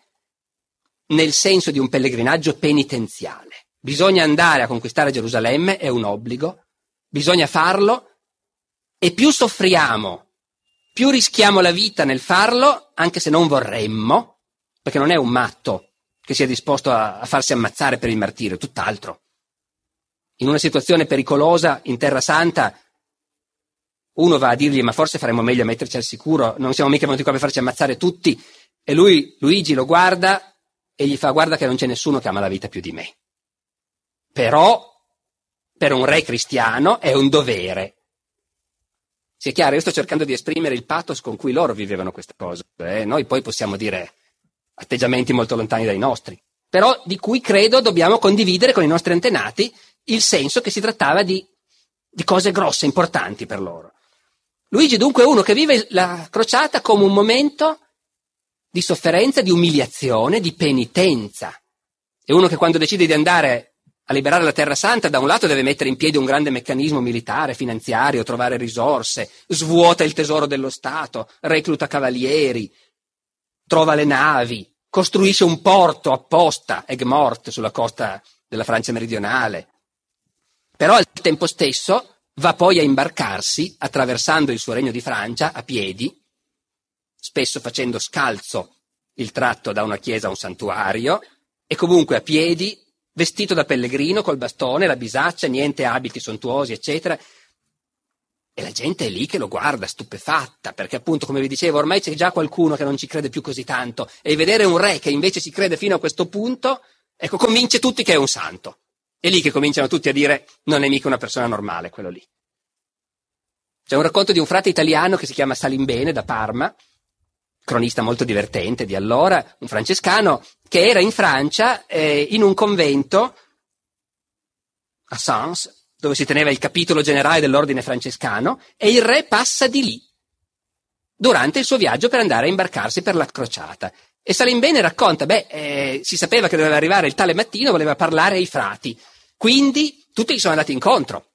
nel senso di un pellegrinaggio penitenziale. Bisogna andare a conquistare Gerusalemme, è un obbligo, bisogna farlo E più soffriamo, più rischiamo la vita nel farlo, anche se non vorremmo, perché non è un matto che sia disposto a, a farsi ammazzare per il martirio, tutt'altro. In una situazione pericolosa in Terra Santa, uno va a dirgli ma forse faremmo meglio a metterci al sicuro, non siamo mica venuti qua per farci ammazzare tutti. E lui, Luigi, lo guarda e gli fa guarda che non c'è nessuno che ama la vita più di me. Però, per un re cristiano è un dovere. Sia chiaro, io sto cercando di esprimere il pathos con cui loro vivevano queste cose. Eh? Noi poi possiamo dire atteggiamenti molto lontani dai nostri, però di cui credo dobbiamo condividere con i nostri antenati il senso che si trattava di, di cose grosse, importanti per loro. Luigi dunque è uno che vive la crociata come un momento di sofferenza, di umiliazione, di penitenza. È uno che quando decide di andare a liberare la Terra Santa, da un lato deve mettere in piedi un grande meccanismo militare, finanziario, trovare risorse, svuota il tesoro dello Stato, recluta cavalieri, trova le navi, costruisce un porto apposta, Egmort, sulla costa della Francia meridionale. Però al tempo stesso va poi a imbarcarsi, attraversando il suo regno di Francia, a piedi, spesso facendo scalzo il tratto da una chiesa a un santuario, e comunque a piedi, vestito da pellegrino, col bastone, la bisaccia, niente abiti sontuosi, eccetera, e la gente è lì che lo guarda stupefatta, perché appunto, come vi dicevo, ormai c'è già qualcuno che non ci crede più così tanto, e vedere un re che invece ci crede fino a questo punto, ecco, convince tutti che è un santo. È lì che cominciano tutti a dire non è mica una persona normale quello lì. C'è un racconto di un frate italiano che si chiama Salimbene da Parma, cronista molto divertente di allora, un francescano, che era in Francia eh, in un convento a Sens, dove si teneva il capitolo generale dell'ordine francescano, e il re passa di lì durante il suo viaggio per andare a imbarcarsi per la crociata. E Salimbene racconta, beh, eh, si sapeva che doveva arrivare il tale mattino, voleva parlare ai frati, quindi tutti gli sono andati incontro.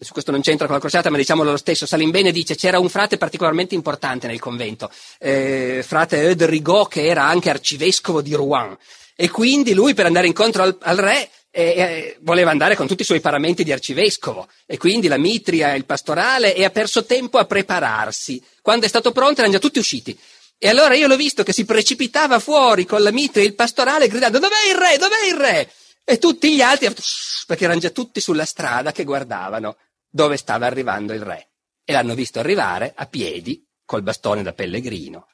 Su questo non c'entra con la crociata, ma diciamolo lo stesso. Salimbene dice c'era un frate particolarmente importante nel convento, eh, frate Eudes Rigaud, che era anche arcivescovo di Rouen. E quindi lui, per andare incontro al, al re, e, e, voleva andare con tutti i suoi paramenti di arcivescovo e quindi la mitria, il pastorale e ha perso tempo a prepararsi. Quando è stato pronto erano già tutti usciti. E allora io l'ho visto che si precipitava fuori con la mitria e il pastorale gridando dov'è il re, dov'è il re? E tutti gli altri, perché erano già tutti sulla strada che guardavano dove stava arrivando il re. E l'hanno visto arrivare a piedi col bastone da pellegrino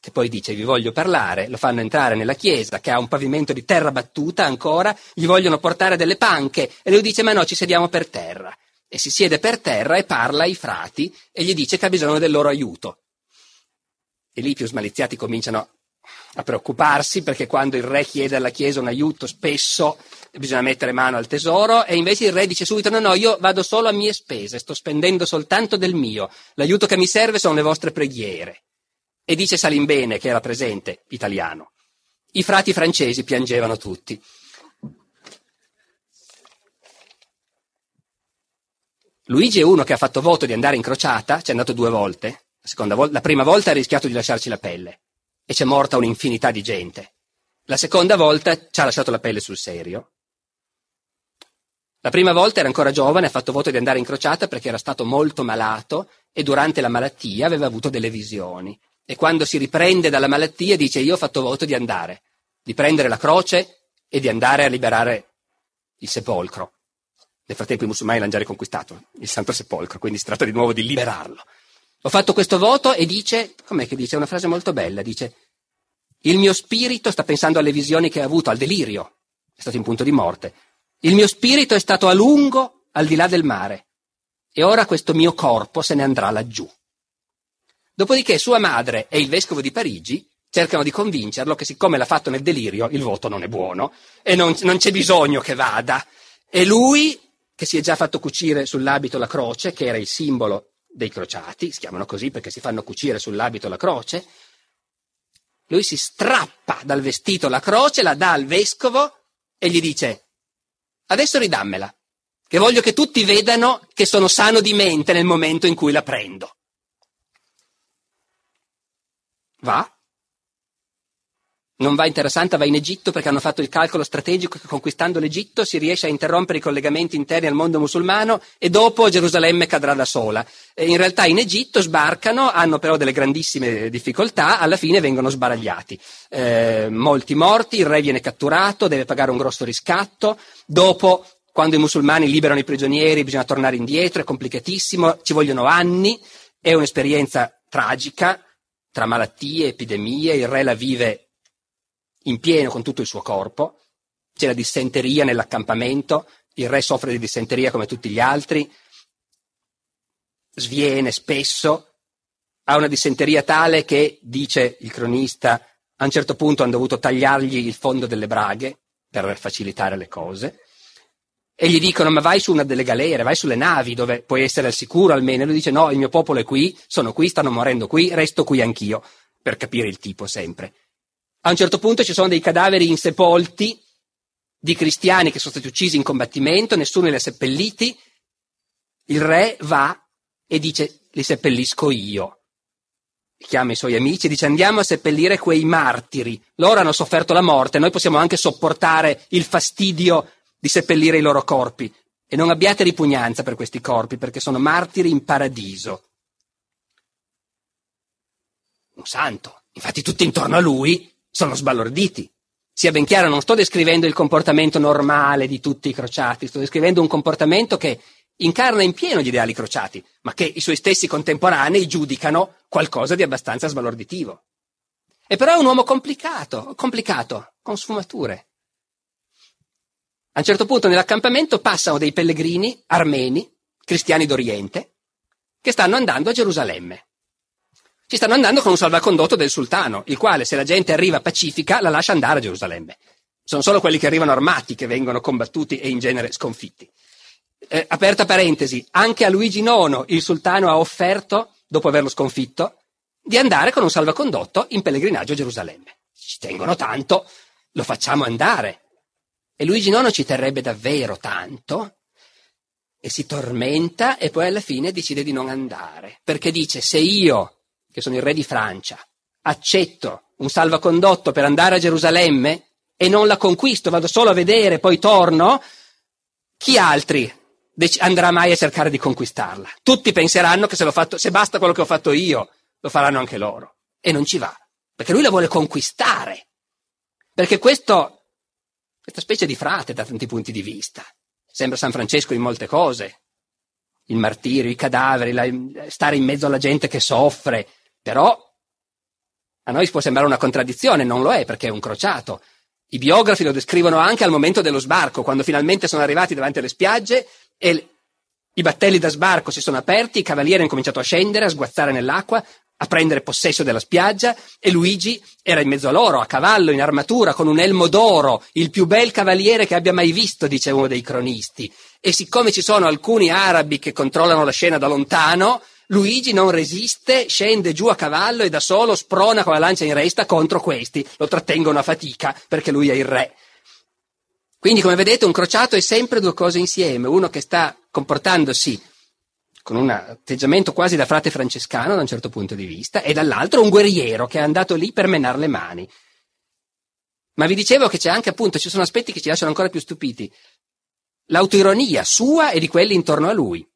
che poi dice vi voglio parlare, lo fanno entrare nella chiesa che ha un pavimento di terra battuta ancora, gli vogliono portare delle panche e lui dice ma no ci sediamo per terra. E si siede per terra e parla ai frati e gli dice che ha bisogno del loro aiuto. E lì i più smaliziati cominciano a preoccuparsi perché quando il re chiede alla chiesa un aiuto spesso bisogna mettere mano al tesoro e invece il re dice subito no no io vado solo a mie spese, sto spendendo soltanto del mio, l'aiuto che mi serve sono le vostre preghiere. E dice Salimbene, che era presente, italiano. I frati francesi piangevano tutti. Luigi è uno che ha fatto voto di andare in crociata, ci è andato due volte. La, volta, la prima volta ha rischiato di lasciarci la pelle e c'è morta un'infinità di gente. La seconda volta ci ha lasciato la pelle sul serio. La prima volta era ancora giovane, ha fatto voto di andare in crociata perché era stato molto malato e durante la malattia aveva avuto delle visioni e quando si riprende dalla malattia dice io ho fatto voto di andare, di prendere la croce e di andare a liberare il sepolcro. Nel frattempo i musulmani l'hanno già riconquistato, il Santo Sepolcro, quindi si tratta di nuovo di liberarlo. Ho fatto questo voto e dice, com'è che dice? Una frase molto bella, dice, il mio spirito sta pensando alle visioni che ha avuto, al delirio, è stato in punto di morte. Il mio spirito è stato a lungo al di là del mare e ora questo mio corpo se ne andrà laggiù. Dopodiché sua madre e il vescovo di Parigi cercano di convincerlo che siccome l'ha fatto nel delirio il voto non è buono e non, non c'è bisogno che vada. E lui, che si è già fatto cucire sull'abito la croce, che era il simbolo dei crociati, si chiamano così perché si fanno cucire sull'abito la croce, lui si strappa dal vestito la croce, la dà al vescovo e gli dice adesso ridammela, che voglio che tutti vedano che sono sano di mente nel momento in cui la prendo. Va. Non va in Terra Santa, va in Egitto perché hanno fatto il calcolo strategico che conquistando l'Egitto si riesce a interrompere i collegamenti interni al mondo musulmano e dopo Gerusalemme cadrà da sola. E in realtà in Egitto sbarcano, hanno però delle grandissime difficoltà, alla fine vengono sbaragliati. Eh, molti morti, il re viene catturato, deve pagare un grosso riscatto, dopo quando i musulmani liberano i prigionieri bisogna tornare indietro, è complicatissimo, ci vogliono anni, è un'esperienza tragica tra malattie, epidemie, il re la vive in pieno con tutto il suo corpo, c'è la dissenteria nell'accampamento, il re soffre di dissenteria come tutti gli altri, sviene spesso, ha una dissenteria tale che, dice il cronista, a un certo punto hanno dovuto tagliargli il fondo delle braghe per facilitare le cose. E gli dicono: Ma vai su una delle galere, vai sulle navi dove puoi essere al sicuro almeno. E lui dice: No, il mio popolo è qui, sono qui, stanno morendo qui, resto qui anch'io. Per capire il tipo sempre. A un certo punto ci sono dei cadaveri insepolti di cristiani che sono stati uccisi in combattimento, nessuno li ha seppelliti. Il re va e dice: Li seppellisco io. Chiama i suoi amici e dice: Andiamo a seppellire quei martiri. Loro hanno sofferto la morte, noi possiamo anche sopportare il fastidio di seppellire i loro corpi. E non abbiate ripugnanza per questi corpi, perché sono martiri in paradiso. Un santo. Infatti tutti intorno a lui sono sbalorditi. Sia ben chiaro, non sto descrivendo il comportamento normale di tutti i crociati, sto descrivendo un comportamento che incarna in pieno gli ideali crociati, ma che i suoi stessi contemporanei giudicano qualcosa di abbastanza sbalorditivo. E però è un uomo complicato, complicato, con sfumature. A un certo punto nell'accampamento passano dei pellegrini armeni, cristiani d'Oriente, che stanno andando a Gerusalemme ci stanno andando con un salvacondotto del sultano, il quale se la gente arriva pacifica la lascia andare a Gerusalemme. Sono solo quelli che arrivano armati che vengono combattuti e in genere sconfitti. Eh, aperta parentesi, anche a Luigi IX il sultano ha offerto, dopo averlo sconfitto, di andare con un salvacondotto in pellegrinaggio a Gerusalemme. Ci tengono tanto, lo facciamo andare. E Luigi IX ci terrebbe davvero tanto e si tormenta e poi alla fine decide di non andare, perché dice se io che sono il re di Francia, accetto un salvacondotto per andare a Gerusalemme e non la conquisto, vado solo a vedere, poi torno, chi altri andrà mai a cercare di conquistarla? Tutti penseranno che se, fatto, se basta quello che ho fatto io, lo faranno anche loro. E non ci va, perché lui la vuole conquistare. Perché questo, questa specie di frate da tanti punti di vista, sembra San Francesco in molte cose, il martirio, i cadaveri, la, stare in mezzo alla gente che soffre, però a noi può sembrare una contraddizione, non lo è perché è un crociato. I biografi lo descrivono anche al momento dello sbarco, quando finalmente sono arrivati davanti alle spiagge e i battelli da sbarco si sono aperti, i cavalieri hanno cominciato a scendere, a sguazzare nell'acqua, a prendere possesso della spiaggia e Luigi era in mezzo a loro, a cavallo, in armatura, con un elmo d'oro, il più bel cavaliere che abbia mai visto, dice uno dei cronisti. E siccome ci sono alcuni arabi che controllano la scena da lontano, Luigi non resiste, scende giù a cavallo e da solo sprona con la lancia in resta contro questi. Lo trattengono a fatica perché lui è il re. Quindi, come vedete, un crociato è sempre due cose insieme. Uno che sta comportandosi con un atteggiamento quasi da frate francescano da un certo punto di vista, e dall'altro un guerriero che è andato lì per menare le mani. Ma vi dicevo che c'è anche appunto, ci sono aspetti che ci lasciano ancora più stupiti. L'autoironia sua e di quelli intorno a lui.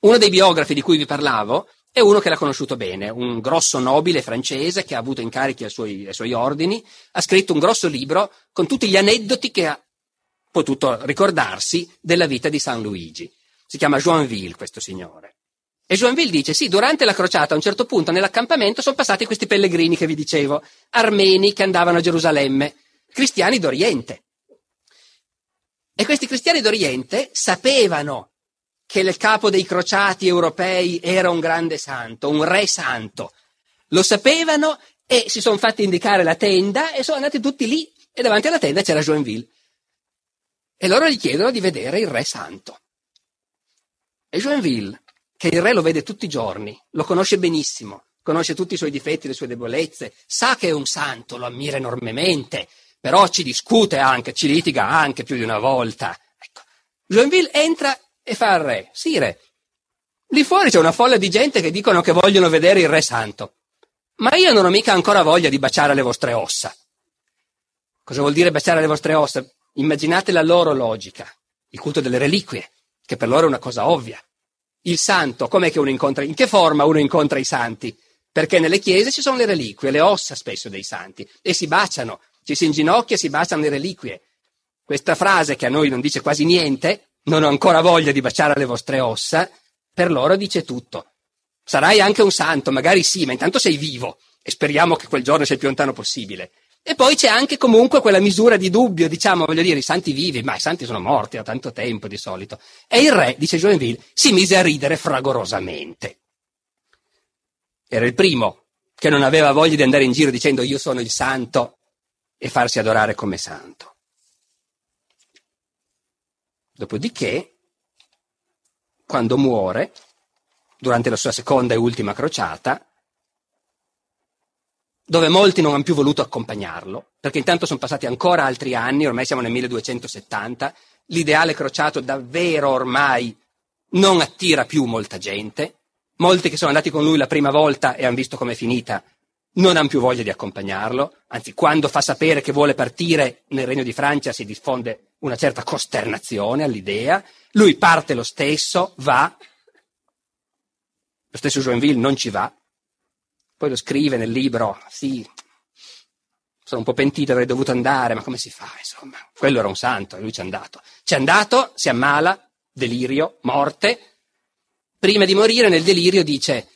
Uno dei biografi di cui vi parlavo è uno che l'ha conosciuto bene, un grosso nobile francese che ha avuto incarichi ai suoi, ai suoi ordini, ha scritto un grosso libro con tutti gli aneddoti che ha potuto ricordarsi della vita di San Luigi. Si chiama Joinville questo signore. E Joinville dice, sì, durante la crociata a un certo punto nell'accampamento sono passati questi pellegrini che vi dicevo, armeni che andavano a Gerusalemme, cristiani d'Oriente. E questi cristiani d'Oriente sapevano che il capo dei crociati europei era un grande santo, un re santo. Lo sapevano e si sono fatti indicare la tenda e sono andati tutti lì e davanti alla tenda c'era Joinville. E loro gli chiedono di vedere il re santo. E Joinville, che il re lo vede tutti i giorni, lo conosce benissimo, conosce tutti i suoi difetti, le sue debolezze, sa che è un santo, lo ammira enormemente, però ci discute anche, ci litiga anche più di una volta. Ecco. Joinville entra e fa al re, Sire, lì fuori c'è una folla di gente che dicono che vogliono vedere il re santo, ma io non ho mica ancora voglia di baciare le vostre ossa. Cosa vuol dire baciare le vostre ossa? Immaginate la loro logica, il culto delle reliquie, che per loro è una cosa ovvia. Il santo, com'è che uno incontra, in che forma uno incontra i santi? Perché nelle chiese ci sono le reliquie, le ossa spesso dei santi, e si baciano, ci si inginocchia e si baciano le reliquie. Questa frase che a noi non dice quasi niente, non ho ancora voglia di baciare le vostre ossa, per loro dice tutto. Sarai anche un santo, magari sì, ma intanto sei vivo e speriamo che quel giorno sia il più lontano possibile. E poi c'è anche comunque quella misura di dubbio, diciamo, voglio dire, i santi vivi, ma i santi sono morti da tanto tempo di solito. E il re, dice Joinville, si mise a ridere fragorosamente. Era il primo che non aveva voglia di andare in giro dicendo io sono il santo e farsi adorare come santo. Dopodiché, quando muore, durante la sua seconda e ultima crociata, dove molti non hanno più voluto accompagnarlo, perché intanto sono passati ancora altri anni, ormai siamo nel 1270, l'ideale crociato davvero ormai non attira più molta gente, molti che sono andati con lui la prima volta e hanno visto com'è finita non hanno più voglia di accompagnarlo, anzi quando fa sapere che vuole partire nel Regno di Francia si diffonde una certa costernazione all'idea, lui parte lo stesso, va, lo stesso Joinville non ci va, poi lo scrive nel libro, sì, sono un po' pentito, avrei dovuto andare, ma come si fa? Insomma, quello era un santo e lui ci è andato. Ci è andato, si ammala, delirio, morte. Prima di morire nel delirio dice,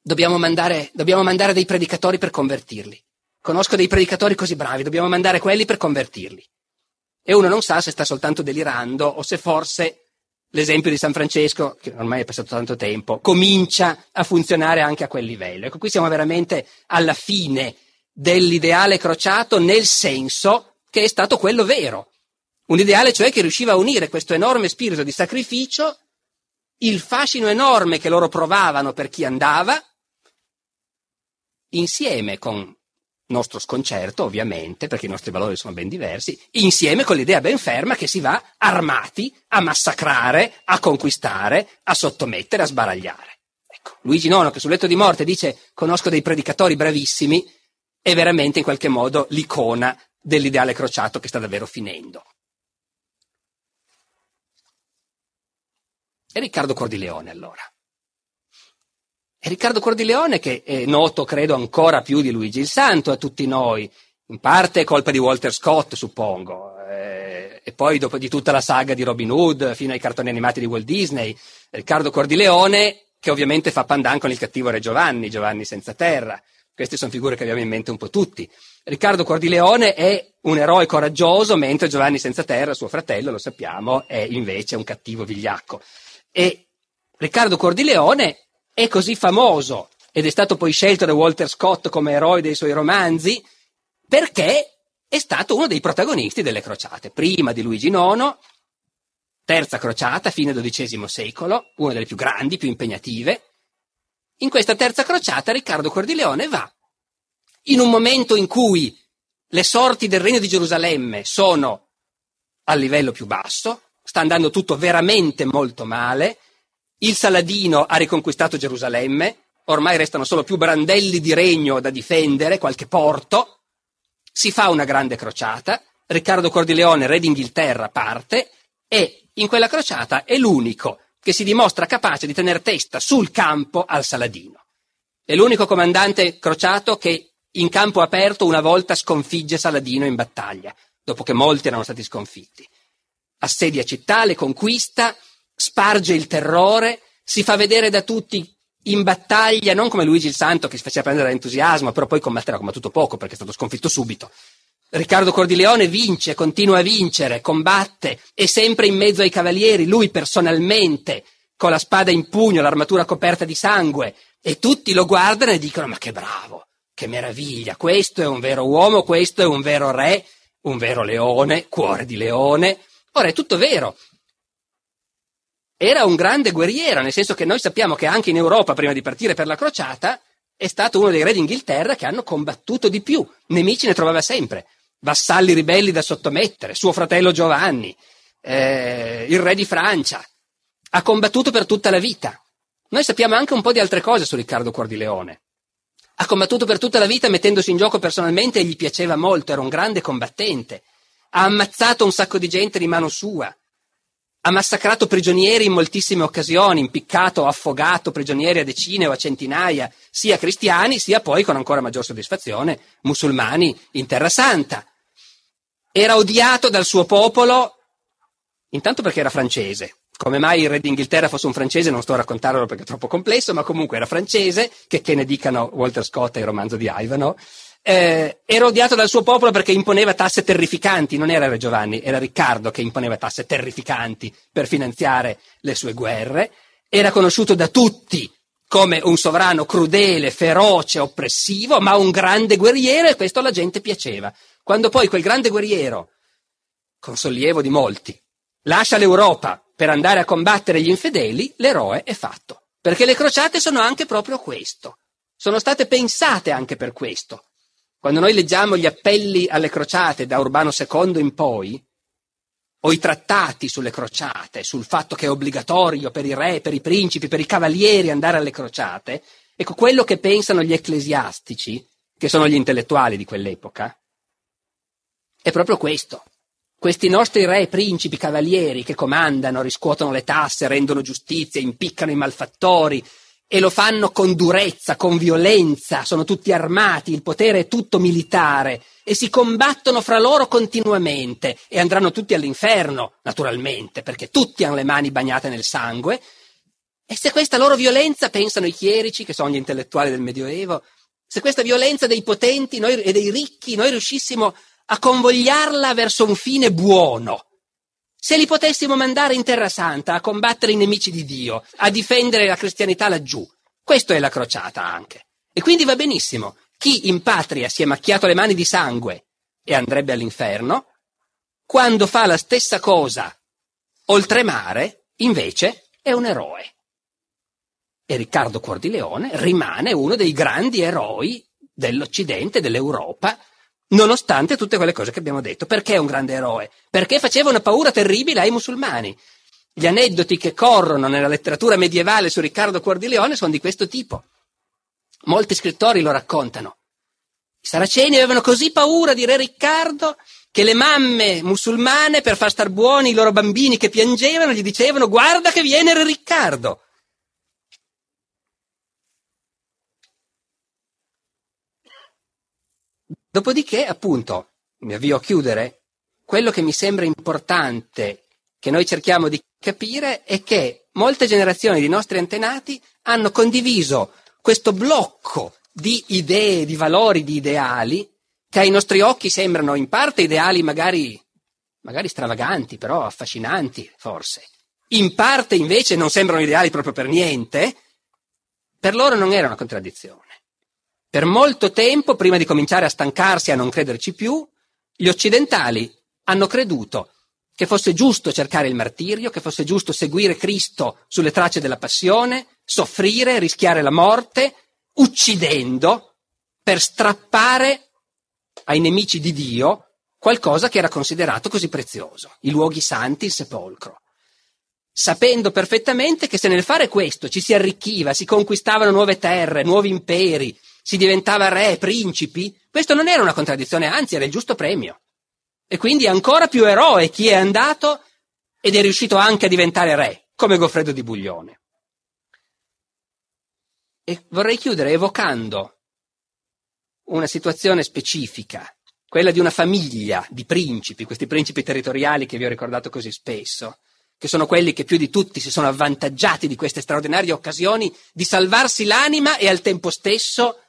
dobbiamo mandare, dobbiamo mandare dei predicatori per convertirli. Conosco dei predicatori così bravi, dobbiamo mandare quelli per convertirli. E uno non sa se sta soltanto delirando o se forse l'esempio di San Francesco, che ormai è passato tanto tempo, comincia a funzionare anche a quel livello. Ecco, qui siamo veramente alla fine dell'ideale crociato nel senso che è stato quello vero. Un ideale cioè che riusciva a unire questo enorme spirito di sacrificio, il fascino enorme che loro provavano per chi andava, insieme con nostro sconcerto, ovviamente, perché i nostri valori sono ben diversi, insieme con l'idea ben ferma che si va armati a massacrare, a conquistare, a sottomettere, a sbaragliare. Ecco, Luigi Nono, che sul letto di morte dice conosco dei predicatori bravissimi, è veramente in qualche modo l'icona dell'ideale crociato che sta davvero finendo. E Riccardo Cordileone allora. E Riccardo Cordileone, che è noto, credo, ancora più di Luigi il Santo a tutti noi, in parte è colpa di Walter Scott, suppongo, eh, e poi dopo di tutta la saga di Robin Hood fino ai cartoni animati di Walt Disney, Riccardo Cordileone, che ovviamente fa pandan con il cattivo Re Giovanni, Giovanni senza terra. Queste sono figure che abbiamo in mente un po' tutti. Riccardo Cordileone è un eroe coraggioso, mentre Giovanni senza terra, suo fratello, lo sappiamo, è invece un cattivo vigliacco. E Riccardo Cordileone è così famoso ed è stato poi scelto da Walter Scott come eroe dei suoi romanzi perché è stato uno dei protagonisti delle crociate, prima di Luigi IX, terza crociata, fine XII secolo, una delle più grandi, più impegnative. In questa terza crociata Riccardo Cordileone va in un momento in cui le sorti del regno di Gerusalemme sono al livello più basso, sta andando tutto veramente molto male, il Saladino ha riconquistato Gerusalemme, ormai restano solo più brandelli di regno da difendere, qualche porto, si fa una grande crociata, Riccardo Cordileone, re d'Inghilterra, parte e in quella crociata è l'unico che si dimostra capace di tenere testa sul campo al Saladino. È l'unico comandante crociato che in campo aperto una volta sconfigge Saladino in battaglia, dopo che molti erano stati sconfitti. Assedia città, le conquista, sparge il terrore, si fa vedere da tutti in battaglia, non come Luigi il Santo che si faceva prendere dall'entusiasmo, però poi combatterà, ha combattuto poco perché è stato sconfitto subito. Riccardo Cordileone vince, continua a vincere, combatte, è sempre in mezzo ai cavalieri, lui personalmente, con la spada in pugno, l'armatura coperta di sangue, e tutti lo guardano e dicono ma che bravo, che meraviglia, questo è un vero uomo, questo è un vero re, un vero leone, cuore di leone. Ora è tutto vero, era un grande guerriero, nel senso che noi sappiamo che anche in Europa, prima di partire per la crociata, è stato uno dei re d'Inghilterra che hanno combattuto di più. Nemici ne trovava sempre, vassalli ribelli da sottomettere, suo fratello Giovanni, eh, il re di Francia. Ha combattuto per tutta la vita. Noi sappiamo anche un po' di altre cose su Riccardo Cuor di Leone. Ha combattuto per tutta la vita mettendosi in gioco personalmente e gli piaceva molto, era un grande combattente. Ha ammazzato un sacco di gente di mano sua. Ha massacrato prigionieri in moltissime occasioni, impiccato affogato prigionieri a decine o a centinaia, sia cristiani, sia poi, con ancora maggior soddisfazione, musulmani in Terra Santa. Era odiato dal suo popolo, intanto perché era francese, come mai il re d'Inghilterra fosse un francese non sto a raccontarlo perché è troppo complesso, ma comunque era francese, che, che ne dicano Walter Scott e il romanzo di Ivanhoe. Eh, era odiato dal suo popolo perché imponeva tasse terrificanti, non era Re Giovanni, era Riccardo che imponeva tasse terrificanti per finanziare le sue guerre. Era conosciuto da tutti come un sovrano crudele, feroce, oppressivo, ma un grande guerriero e questo alla gente piaceva. Quando poi quel grande guerriero, con sollievo di molti, lascia l'Europa per andare a combattere gli infedeli, l'eroe è fatto. Perché le crociate sono anche proprio questo. Sono state pensate anche per questo. Quando noi leggiamo gli appelli alle crociate da Urbano II in poi, o i trattati sulle crociate, sul fatto che è obbligatorio per i re, per i principi, per i cavalieri andare alle crociate, ecco quello che pensano gli ecclesiastici, che sono gli intellettuali di quell'epoca, è proprio questo. Questi nostri re, principi, cavalieri che comandano, riscuotono le tasse, rendono giustizia, impiccano i malfattori e lo fanno con durezza, con violenza, sono tutti armati, il potere è tutto militare e si combattono fra loro continuamente e andranno tutti all'inferno, naturalmente, perché tutti hanno le mani bagnate nel sangue. E se questa loro violenza, pensano i chierici, che sono gli intellettuali del Medioevo, se questa violenza dei potenti noi, e dei ricchi noi riuscissimo a convogliarla verso un fine buono. Se li potessimo mandare in Terra Santa a combattere i nemici di Dio, a difendere la cristianità laggiù, questo è la crociata anche. E quindi va benissimo. Chi in patria si è macchiato le mani di sangue e andrebbe all'inferno, quando fa la stessa cosa oltremare, invece, è un eroe. E Riccardo Cuor di Leone rimane uno dei grandi eroi dell'Occidente, dell'Europa, nonostante tutte quelle cose che abbiamo detto. Perché è un grande eroe? Perché faceva una paura terribile ai musulmani. Gli aneddoti che corrono nella letteratura medievale su Riccardo Cuor sono di questo tipo. Molti scrittori lo raccontano. I saraceni avevano così paura di re Riccardo che le mamme musulmane, per far star buoni i loro bambini che piangevano, gli dicevano guarda che viene re Riccardo. Dopodiché, appunto, mi avvio a chiudere, quello che mi sembra importante che noi cerchiamo di capire è che molte generazioni di nostri antenati hanno condiviso questo blocco di idee, di valori, di ideali, che ai nostri occhi sembrano in parte ideali magari, magari stravaganti, però affascinanti, forse. In parte invece non sembrano ideali proprio per niente, per loro non era una contraddizione. Per molto tempo, prima di cominciare a stancarsi e a non crederci più, gli occidentali hanno creduto che fosse giusto cercare il martirio, che fosse giusto seguire Cristo sulle tracce della passione, soffrire, rischiare la morte, uccidendo per strappare ai nemici di Dio qualcosa che era considerato così prezioso, i luoghi santi, il sepolcro. Sapendo perfettamente che se nel fare questo ci si arricchiva, si conquistavano nuove terre, nuovi imperi, si diventava re, principi, questo non era una contraddizione, anzi era il giusto premio. E quindi ancora più eroe chi è andato ed è riuscito anche a diventare re, come Goffredo di Buglione. E vorrei chiudere evocando una situazione specifica, quella di una famiglia di principi, questi principi territoriali che vi ho ricordato così spesso, che sono quelli che più di tutti si sono avvantaggiati di queste straordinarie occasioni di salvarsi l'anima e al tempo stesso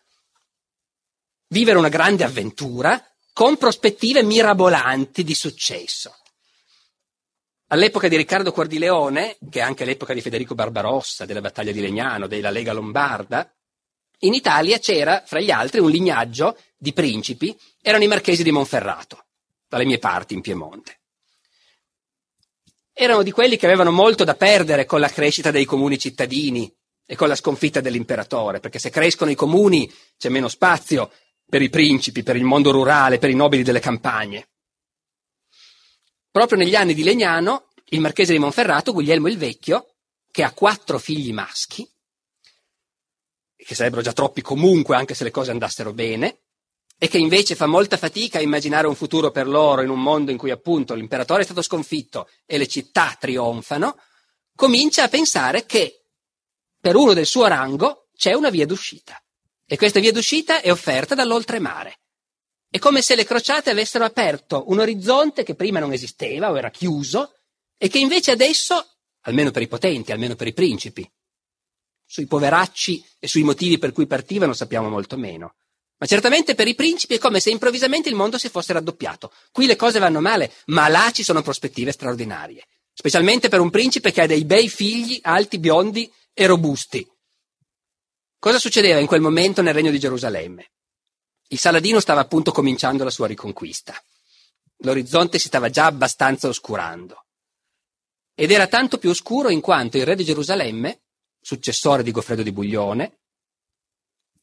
vivere una grande avventura con prospettive mirabolanti di successo. All'epoca di Riccardo Cordileone, che è anche l'epoca di Federico Barbarossa, della battaglia di Legnano, della Lega Lombarda, in Italia c'era, fra gli altri, un lignaggio di principi, erano i marchesi di Monferrato, dalle mie parti in Piemonte. Erano di quelli che avevano molto da perdere con la crescita dei comuni cittadini e con la sconfitta dell'imperatore, perché se crescono i comuni c'è meno spazio per i principi, per il mondo rurale, per i nobili delle campagne. Proprio negli anni di Legnano, il marchese di Monferrato, Guglielmo il Vecchio, che ha quattro figli maschi, che sarebbero già troppi comunque anche se le cose andassero bene, e che invece fa molta fatica a immaginare un futuro per loro in un mondo in cui appunto l'imperatore è stato sconfitto e le città trionfano, comincia a pensare che per uno del suo rango c'è una via d'uscita. E questa via d'uscita è offerta dall'oltremare. È come se le crociate avessero aperto un orizzonte che prima non esisteva o era chiuso e che invece adesso, almeno per i potenti, almeno per i principi, sui poveracci e sui motivi per cui partivano sappiamo molto meno. Ma certamente per i principi è come se improvvisamente il mondo si fosse raddoppiato. Qui le cose vanno male, ma là ci sono prospettive straordinarie. Specialmente per un principe che ha dei bei figli, alti, biondi e robusti. Cosa succedeva in quel momento nel regno di Gerusalemme? Il Saladino stava appunto cominciando la sua riconquista. L'orizzonte si stava già abbastanza oscurando. Ed era tanto più oscuro in quanto il re di Gerusalemme, successore di Goffredo di Buglione,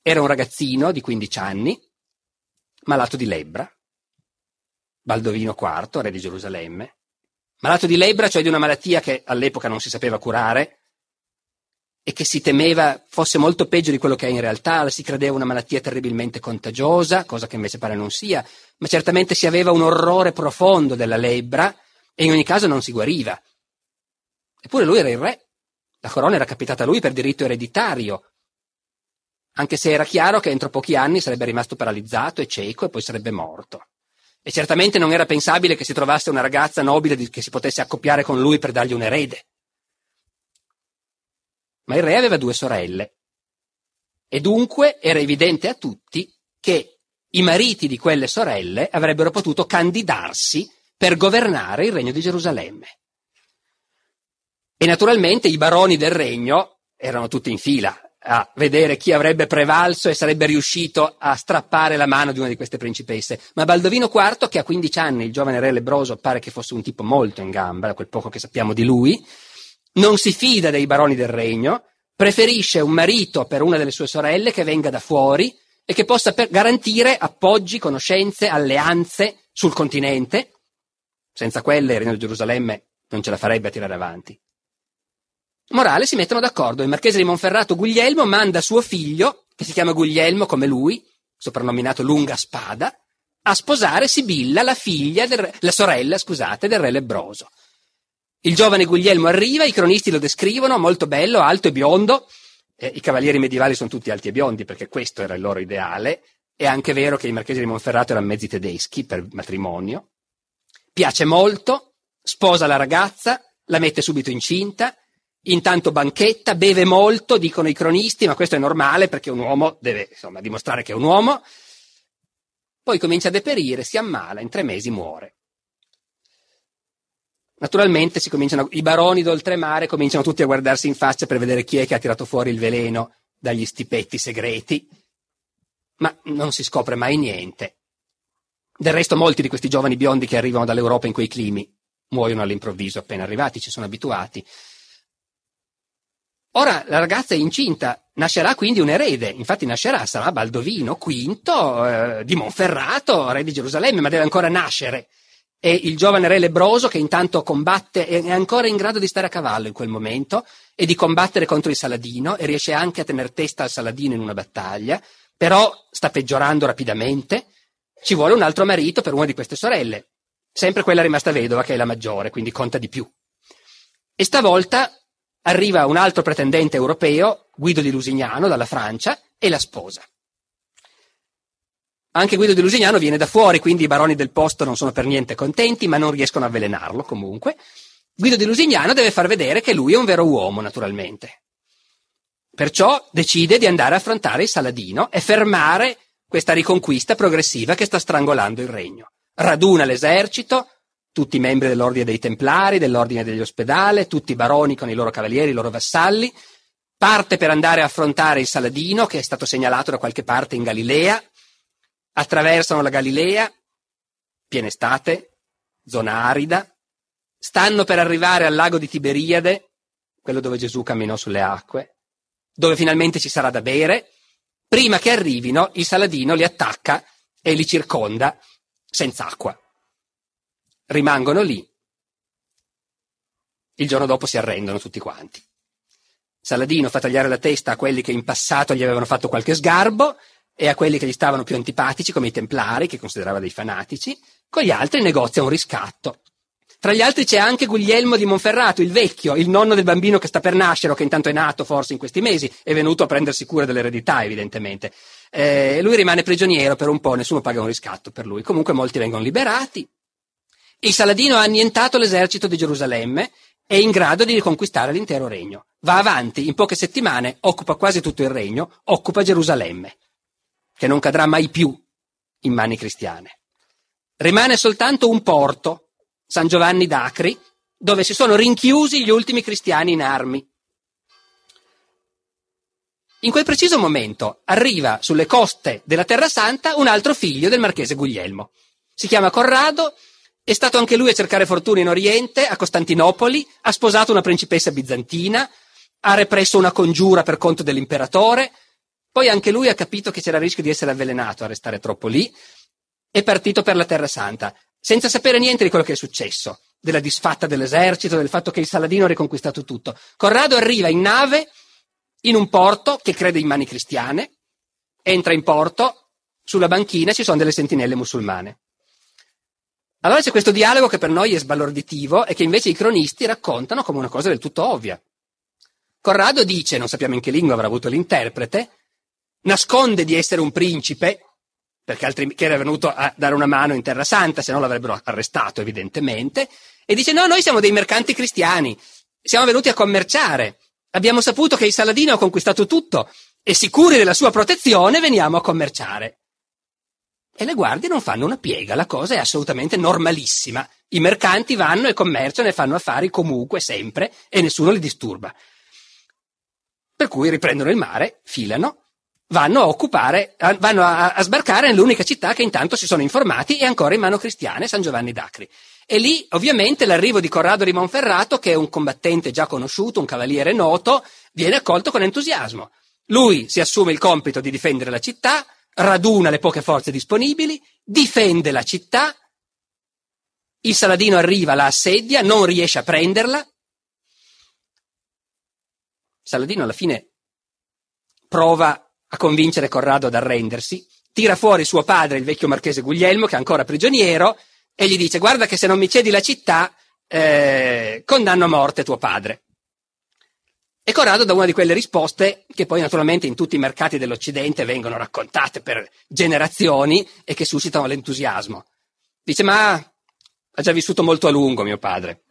era un ragazzino di 15 anni, malato di lebbra, Baldovino IV, re di Gerusalemme, malato di lebbra, cioè di una malattia che all'epoca non si sapeva curare e che si temeva fosse molto peggio di quello che è in realtà, si credeva una malattia terribilmente contagiosa, cosa che invece pare non sia, ma certamente si aveva un orrore profondo della lebbra e in ogni caso non si guariva. Eppure lui era il re, la corona era capitata a lui per diritto ereditario, anche se era chiaro che entro pochi anni sarebbe rimasto paralizzato e cieco e poi sarebbe morto. E certamente non era pensabile che si trovasse una ragazza nobile che si potesse accoppiare con lui per dargli un erede. Ma il re aveva due sorelle. E dunque era evidente a tutti che i mariti di quelle sorelle avrebbero potuto candidarsi per governare il regno di Gerusalemme. E naturalmente i baroni del regno erano tutti in fila a vedere chi avrebbe prevalso e sarebbe riuscito a strappare la mano di una di queste principesse. Ma Baldovino IV, che ha 15 anni, il giovane re lebroso, pare che fosse un tipo molto in gamba, da quel poco che sappiamo di lui, non si fida dei baroni del regno, preferisce un marito per una delle sue sorelle che venga da fuori e che possa garantire appoggi, conoscenze, alleanze sul continente. Senza quelle il regno di Gerusalemme non ce la farebbe a tirare avanti. Morale si mettono d'accordo. Il marchese di Monferrato Guglielmo manda suo figlio, che si chiama Guglielmo come lui, soprannominato Lunga Spada, a sposare Sibilla, la del, la sorella, scusate, del re Lebroso. Il giovane Guglielmo arriva, i cronisti lo descrivono, molto bello, alto e biondo. Eh, I cavalieri medievali sono tutti alti e biondi perché questo era il loro ideale. È anche vero che i marchesi di Monferrato erano mezzi tedeschi per matrimonio. Piace molto, sposa la ragazza, la mette subito incinta, Intanto banchetta, beve molto, dicono i cronisti, ma questo è normale perché un uomo deve insomma, dimostrare che è un uomo. Poi comincia a deperire, si ammala, in tre mesi muore. Naturalmente i baroni d'oltremare cominciano tutti a guardarsi in faccia per vedere chi è che ha tirato fuori il veleno dagli stipetti segreti, ma non si scopre mai niente. Del resto molti di questi giovani biondi che arrivano dall'Europa in quei climi muoiono all'improvviso appena arrivati, ci sono abituati. Ora la ragazza è incinta, nascerà quindi un erede, infatti nascerà, sarà Baldovino V eh, di Monferrato, re di Gerusalemme, ma deve ancora nascere. E il giovane re lebroso che intanto combatte, è ancora in grado di stare a cavallo in quel momento e di combattere contro il Saladino e riesce anche a tenere testa al Saladino in una battaglia, però sta peggiorando rapidamente. Ci vuole un altro marito per una di queste sorelle, sempre quella rimasta vedova che è la maggiore, quindi conta di più. E stavolta arriva un altro pretendente europeo, Guido di Lusignano, dalla Francia, e la sposa. Anche Guido di Lusignano viene da fuori, quindi i baroni del posto non sono per niente contenti, ma non riescono a avvelenarlo comunque. Guido di Lusignano deve far vedere che lui è un vero uomo, naturalmente. Perciò decide di andare a affrontare il Saladino e fermare questa riconquista progressiva che sta strangolando il regno. Raduna l'esercito, tutti i membri dell'ordine dei Templari, dell'ordine degli Ospedale, tutti i baroni con i loro cavalieri, i loro vassalli, parte per andare a affrontare il Saladino, che è stato segnalato da qualche parte in Galilea, attraversano la Galilea, piena estate, zona arida, stanno per arrivare al lago di Tiberiade, quello dove Gesù camminò sulle acque, dove finalmente ci sarà da bere, prima che arrivino il Saladino li attacca e li circonda senza acqua rimangono lì. Il giorno dopo si arrendono tutti quanti. Saladino fa tagliare la testa a quelli che in passato gli avevano fatto qualche sgarbo e a quelli che gli stavano più antipatici, come i templari, che considerava dei fanatici, con gli altri negozia un riscatto. Tra gli altri c'è anche Guglielmo di Monferrato, il vecchio, il nonno del bambino che sta per nascere o che intanto è nato forse in questi mesi, è venuto a prendersi cura dell'eredità evidentemente. Eh, lui rimane prigioniero per un po', nessuno paga un riscatto per lui. Comunque molti vengono liberati. Il Saladino ha annientato l'esercito di Gerusalemme, è in grado di riconquistare l'intero regno. Va avanti, in poche settimane occupa quasi tutto il regno, occupa Gerusalemme, che non cadrà mai più in mani cristiane. Rimane soltanto un porto, San Giovanni d'Acri, dove si sono rinchiusi gli ultimi cristiani in armi. In quel preciso momento arriva sulle coste della Terra Santa un altro figlio del marchese Guglielmo. Si chiama Corrado, è stato anche lui a cercare fortuna in Oriente, a Costantinopoli, ha sposato una principessa bizantina, ha represso una congiura per conto dell'imperatore, poi anche lui ha capito che c'era il rischio di essere avvelenato a restare troppo lì, è partito per la Terra Santa senza sapere niente di quello che è successo, della disfatta dell'esercito, del fatto che il Saladino ha riconquistato tutto. Corrado arriva in nave in un porto che crede in mani cristiane, entra in porto, sulla banchina ci sono delle sentinelle musulmane. Allora c'è questo dialogo che per noi è sbalorditivo e che invece i cronisti raccontano come una cosa del tutto ovvia. Corrado dice, non sappiamo in che lingua avrà avuto l'interprete, nasconde di essere un principe perché altrimenti era venuto a dare una mano in Terra Santa, se no l'avrebbero arrestato evidentemente, e dice no, noi siamo dei mercanti cristiani, siamo venuti a commerciare, abbiamo saputo che il Saladino ha conquistato tutto e sicuri della sua protezione veniamo a commerciare. E le guardie non fanno una piega, la cosa è assolutamente normalissima. I mercanti vanno e commerciano e fanno affari comunque, sempre, e nessuno li disturba. Per cui riprendono il mare, filano, vanno a occupare, vanno a, a, sbarcare nell'unica città che intanto si sono informati è ancora in mano cristiane, San Giovanni d'Acri. E lì, ovviamente, l'arrivo di Corrado di Monferrato, che è un combattente già conosciuto, un cavaliere noto, viene accolto con entusiasmo. Lui si assume il compito di difendere la città, raduna le poche forze disponibili, difende la città, il Saladino arriva, la assedia, non riesce a prenderla. Saladino alla fine prova a convincere Corrado ad arrendersi, tira fuori suo padre, il vecchio marchese Guglielmo, che è ancora prigioniero, e gli dice guarda che se non mi cedi la città, eh, condanno a morte tuo padre. E Corrado dà una di quelle risposte che poi naturalmente in tutti i mercati dell'Occidente vengono raccontate per generazioni e che suscitano l'entusiasmo. Dice ma ha già vissuto molto a lungo mio padre.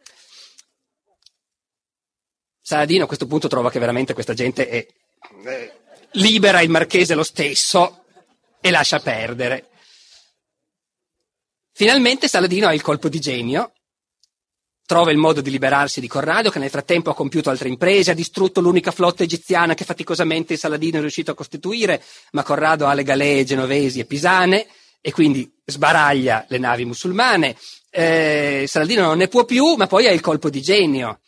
Saladino a questo punto trova che veramente questa gente è, eh, libera il marchese lo stesso e lascia perdere. Finalmente Saladino ha il colpo di genio, trova il modo di liberarsi di Corrado, che nel frattempo ha compiuto altre imprese, ha distrutto l'unica flotta egiziana che faticosamente Saladino è riuscito a costituire, ma Corrado ha le galee genovesi e pisane e quindi sbaraglia le navi musulmane. Eh, Saladino non ne può più, ma poi ha il colpo di genio.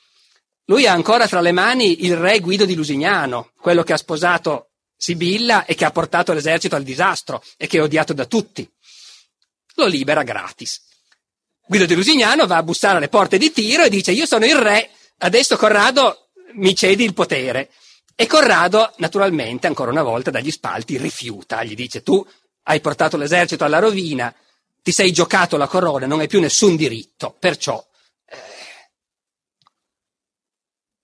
Lui ha ancora tra le mani il re Guido di Lusignano, quello che ha sposato Sibilla e che ha portato l'esercito al disastro e che è odiato da tutti. Lo libera gratis. Guido di Lusignano va a bussare alle porte di Tiro e dice io sono il re, adesso Corrado mi cedi il potere. E Corrado, naturalmente, ancora una volta dagli spalti rifiuta, gli dice tu hai portato l'esercito alla rovina, ti sei giocato la corona, non hai più nessun diritto, perciò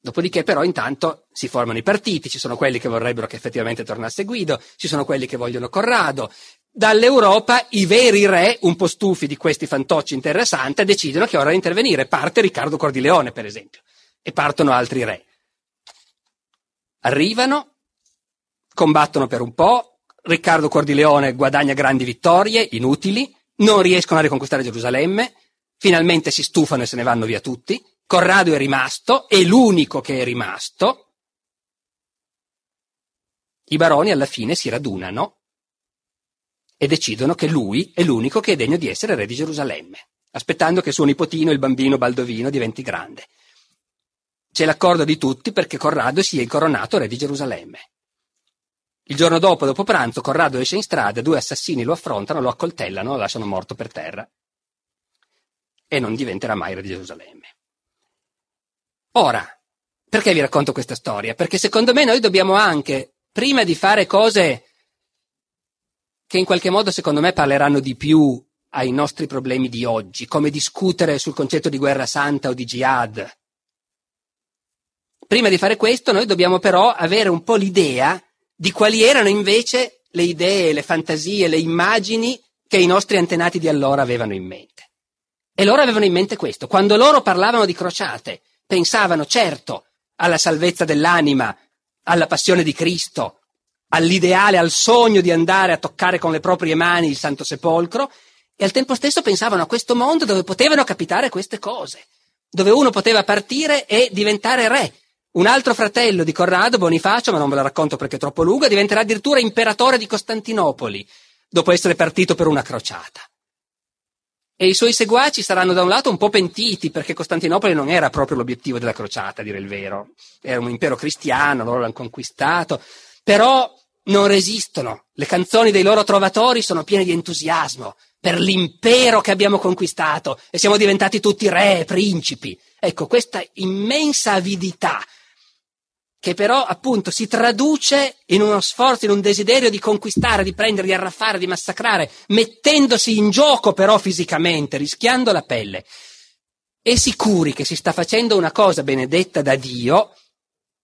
Dopodiché però intanto si formano i partiti, ci sono quelli che vorrebbero che effettivamente tornasse Guido, ci sono quelli che vogliono Corrado. Dall'Europa i veri re, un po' stufi di questi fantocci in Terra Santa, decidono che è ora di intervenire. Parte Riccardo Cordileone, per esempio, e partono altri re. Arrivano, combattono per un po', Riccardo Cordileone guadagna grandi vittorie, inutili, non riescono a riconquistare Gerusalemme, finalmente si stufano e se ne vanno via tutti, Corrado è rimasto, è l'unico che è rimasto. I baroni alla fine si radunano e decidono che lui è l'unico che è degno di essere re di Gerusalemme, aspettando che suo nipotino, il bambino Baldovino, diventi grande. C'è l'accordo di tutti perché Corrado sia incoronato re di Gerusalemme. Il giorno dopo, dopo pranzo, Corrado esce in strada, due assassini lo affrontano, lo accoltellano, lo lasciano morto per terra e non diventerà mai re di Gerusalemme. Ora, Perché vi racconto questa storia? Perché secondo me noi dobbiamo anche, prima di fare cose che in qualche modo secondo me parleranno di più ai nostri problemi di oggi, come discutere sul concetto di guerra santa o di jihad. Prima di fare questo noi dobbiamo però avere un po' l'idea di quali erano invece le idee, le fantasie, le immagini che i nostri antenati di allora avevano in mente. E loro avevano in mente questo. Quando loro parlavano di crociate, pensavano certo alla salvezza dell'anima, alla passione di Cristo, all'ideale, al sogno di andare a toccare con le proprie mani il Santo Sepolcro, e al tempo stesso pensavano a questo mondo dove potevano capitare queste cose, dove uno poteva partire e diventare re. Un altro fratello di Corrado, Bonifacio, ma non ve la racconto perché è troppo lunga, diventerà addirittura imperatore di Costantinopoli, dopo essere partito per una crociata. E i suoi seguaci saranno da un lato un po' pentiti perché Costantinopoli non era proprio l'obiettivo della crociata, a dire il vero. Era un impero cristiano, loro l'hanno conquistato, però non resistono. Le canzoni dei loro trovatori sono piene di entusiasmo per l'impero che abbiamo conquistato e siamo diventati tutti re e principi. Ecco, questa immensa avidità che però appunto si traduce in uno sforzo, in un desiderio di conquistare, di prendere, di arraffare, di massacrare, mettendosi in gioco però fisicamente, rischiando la pelle. E sicuri che si sta facendo una cosa benedetta da Dio,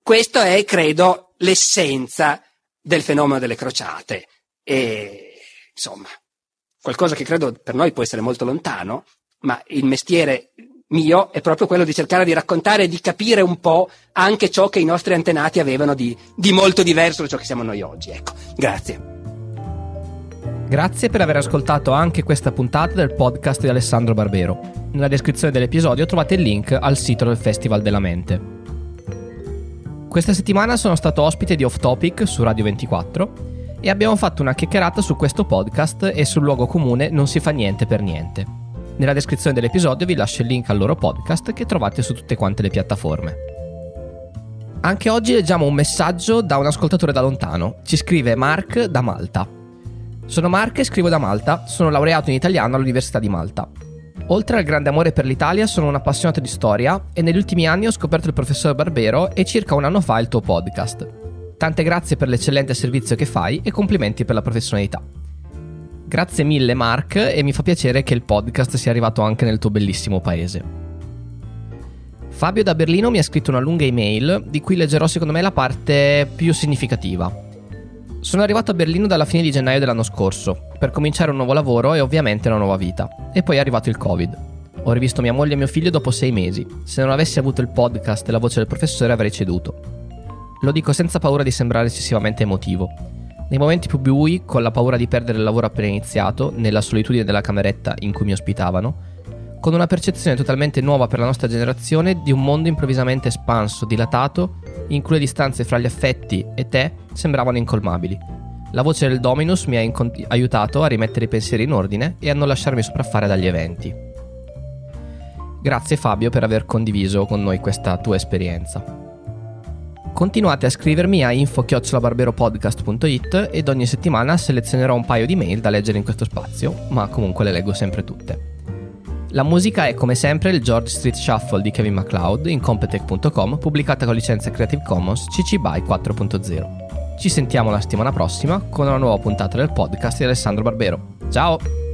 questo è, credo, l'essenza del fenomeno delle crociate. E insomma, qualcosa che credo per noi può essere molto lontano, ma il mestiere mio è proprio quello di cercare di raccontare e di capire un po' anche ciò che i nostri antenati avevano di, di molto diverso da ciò che siamo noi oggi. Ecco, grazie. Grazie per aver ascoltato anche questa puntata del podcast di Alessandro Barbero. Nella descrizione dell'episodio trovate il link al sito del Festival della Mente. Questa settimana sono stato ospite di Off Topic su Radio 24 e abbiamo fatto una chiacchierata su questo podcast e sul luogo comune Non si fa niente per niente. Nella descrizione dell'episodio vi lascio il link al loro podcast che trovate su tutte quante le piattaforme. Anche oggi leggiamo un messaggio da un ascoltatore da lontano. Ci scrive Mark da Malta. Sono Mark e scrivo da Malta, sono laureato in italiano all'Università di Malta. Oltre al grande amore per l'Italia, sono un appassionato di storia e negli ultimi anni ho scoperto il professor Barbero e circa un anno fa il tuo podcast. Tante grazie per l'eccellente servizio che fai e complimenti per la professionalità. Grazie mille Mark e mi fa piacere che il podcast sia arrivato anche nel tuo bellissimo paese. Fabio da Berlino mi ha scritto una lunga email di cui leggerò secondo me la parte più significativa. Sono arrivato a Berlino dalla fine di gennaio dell'anno scorso per cominciare un nuovo lavoro e ovviamente una nuova vita. E poi è arrivato il Covid. Ho rivisto mia moglie e mio figlio dopo sei mesi. Se non avessi avuto il podcast e la voce del professore avrei ceduto. Lo dico senza paura di sembrare eccessivamente emotivo nei momenti più bui, con la paura di perdere il lavoro appena iniziato, nella solitudine della cameretta in cui mi ospitavano, con una percezione totalmente nuova per la nostra generazione di un mondo improvvisamente espanso, dilatato, in cui le distanze fra gli affetti e te sembravano incolmabili. La voce del Dominus mi ha incont- aiutato a rimettere i pensieri in ordine e a non lasciarmi sopraffare dagli eventi. Grazie Fabio per aver condiviso con noi questa tua esperienza. Continuate a scrivermi a info-barberopodcast.it ed ogni settimana selezionerò un paio di mail da leggere in questo spazio, ma comunque le leggo sempre tutte. La musica è come sempre il George Street Shuffle di Kevin MacLeod in competech.com, pubblicata con licenza Creative Commons CC BY 4.0. Ci sentiamo la settimana prossima con una nuova puntata del podcast di Alessandro Barbero. Ciao!